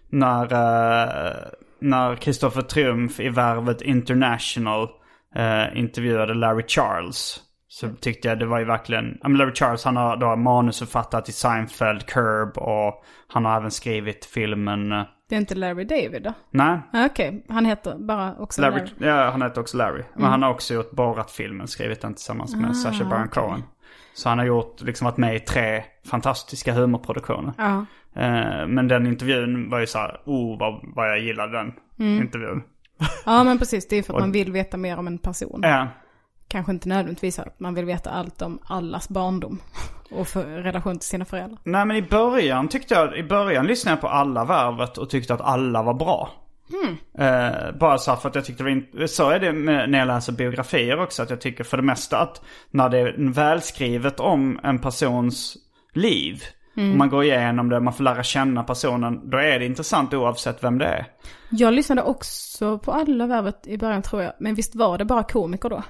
när, eh, när Kristoffer Triumf i Värvet International eh, intervjuade Larry Charles. Så tyckte jag det var ju verkligen, ja men Larry Charles han har då manusförfattat till Seinfeld, Curb och han har även skrivit filmen, eh, Det är inte Larry David då? nej, Ah, Okej, han heter bara också Larry. Larry, ja, han heter också Larry. Men Mm. han har också gjort Borat-filmen, skrivit den tillsammans med Sacha Baron Ah, okej. Cohen. Så han har gjort, liksom varit med i tre fantastiska humorproduktioner. Ja. Eh, men den intervjun var ju så här, oh vad, vad jag gillade den Mm. intervjun. ja, men precis. Det är för att man vill veta mer om en person. Ja, Kanske inte nödvändigtvis att man vill veta allt om allas barndom. Och för relation till sina föräldrar. nej men i början tyckte jag, i början lyssnade jag på alla Värvet och tyckte att alla var bra. Hmm. Eh, bara så för att jag tyckte det var in... Så är det med, när jag läser biografier också. Att jag tycker för det mesta att när det är välskrivet om en persons liv. Mm. Och man går igenom det, man får lära känna personen. Då är det intressant oavsett vem det är. Jag lyssnade också på alla värvet i början tror jag. Men visst var det bara komiker då?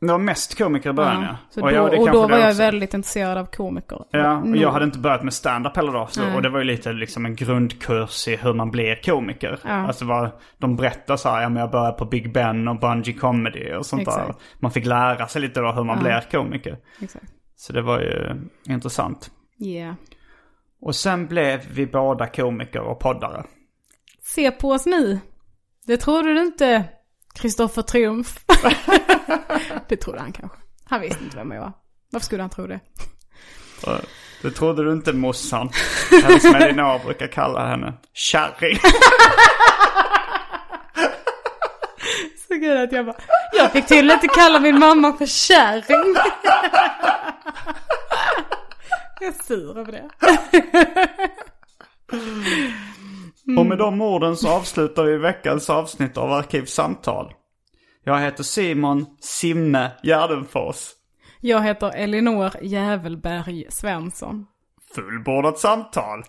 Det var mest komiker i början ja. Så Och då, jag- och då var jag också. väldigt intresserad av komiker. Ja, och Nog. jag hade inte börjat med stand-up heller då. Så, och det var ju lite liksom en grundkurs i hur man blir komiker. Ja. Alltså vad, de berättar så här, ja men jag började på Big Ben och Bungee Comedy och sånt där. Exakt. Man fick lära sig lite då hur man Ja. blir komiker. Exakt. Så det var ju intressant. Yeah. Och sen blev vi båda komiker och poddare. Se på oss nu. Det trodde du inte, Kristoffer Triumf. det trodde han kanske. Han visste inte vem jag var. Varför skulle han tro det? Det trodde du inte morsan. Eller som Elinor brukar kalla henne. Kärring. Så gud att jag bara, jag fick till inte kalla min mamma för kärring. jag är sur över det. Och med de orden så avslutar vi veckans avsnitt av Arkivsamtal. Jag heter Simon Simme Gärdenfors. Jag heter Elinor Jävelberg Svensson. Fullbordat samtal. <laughs>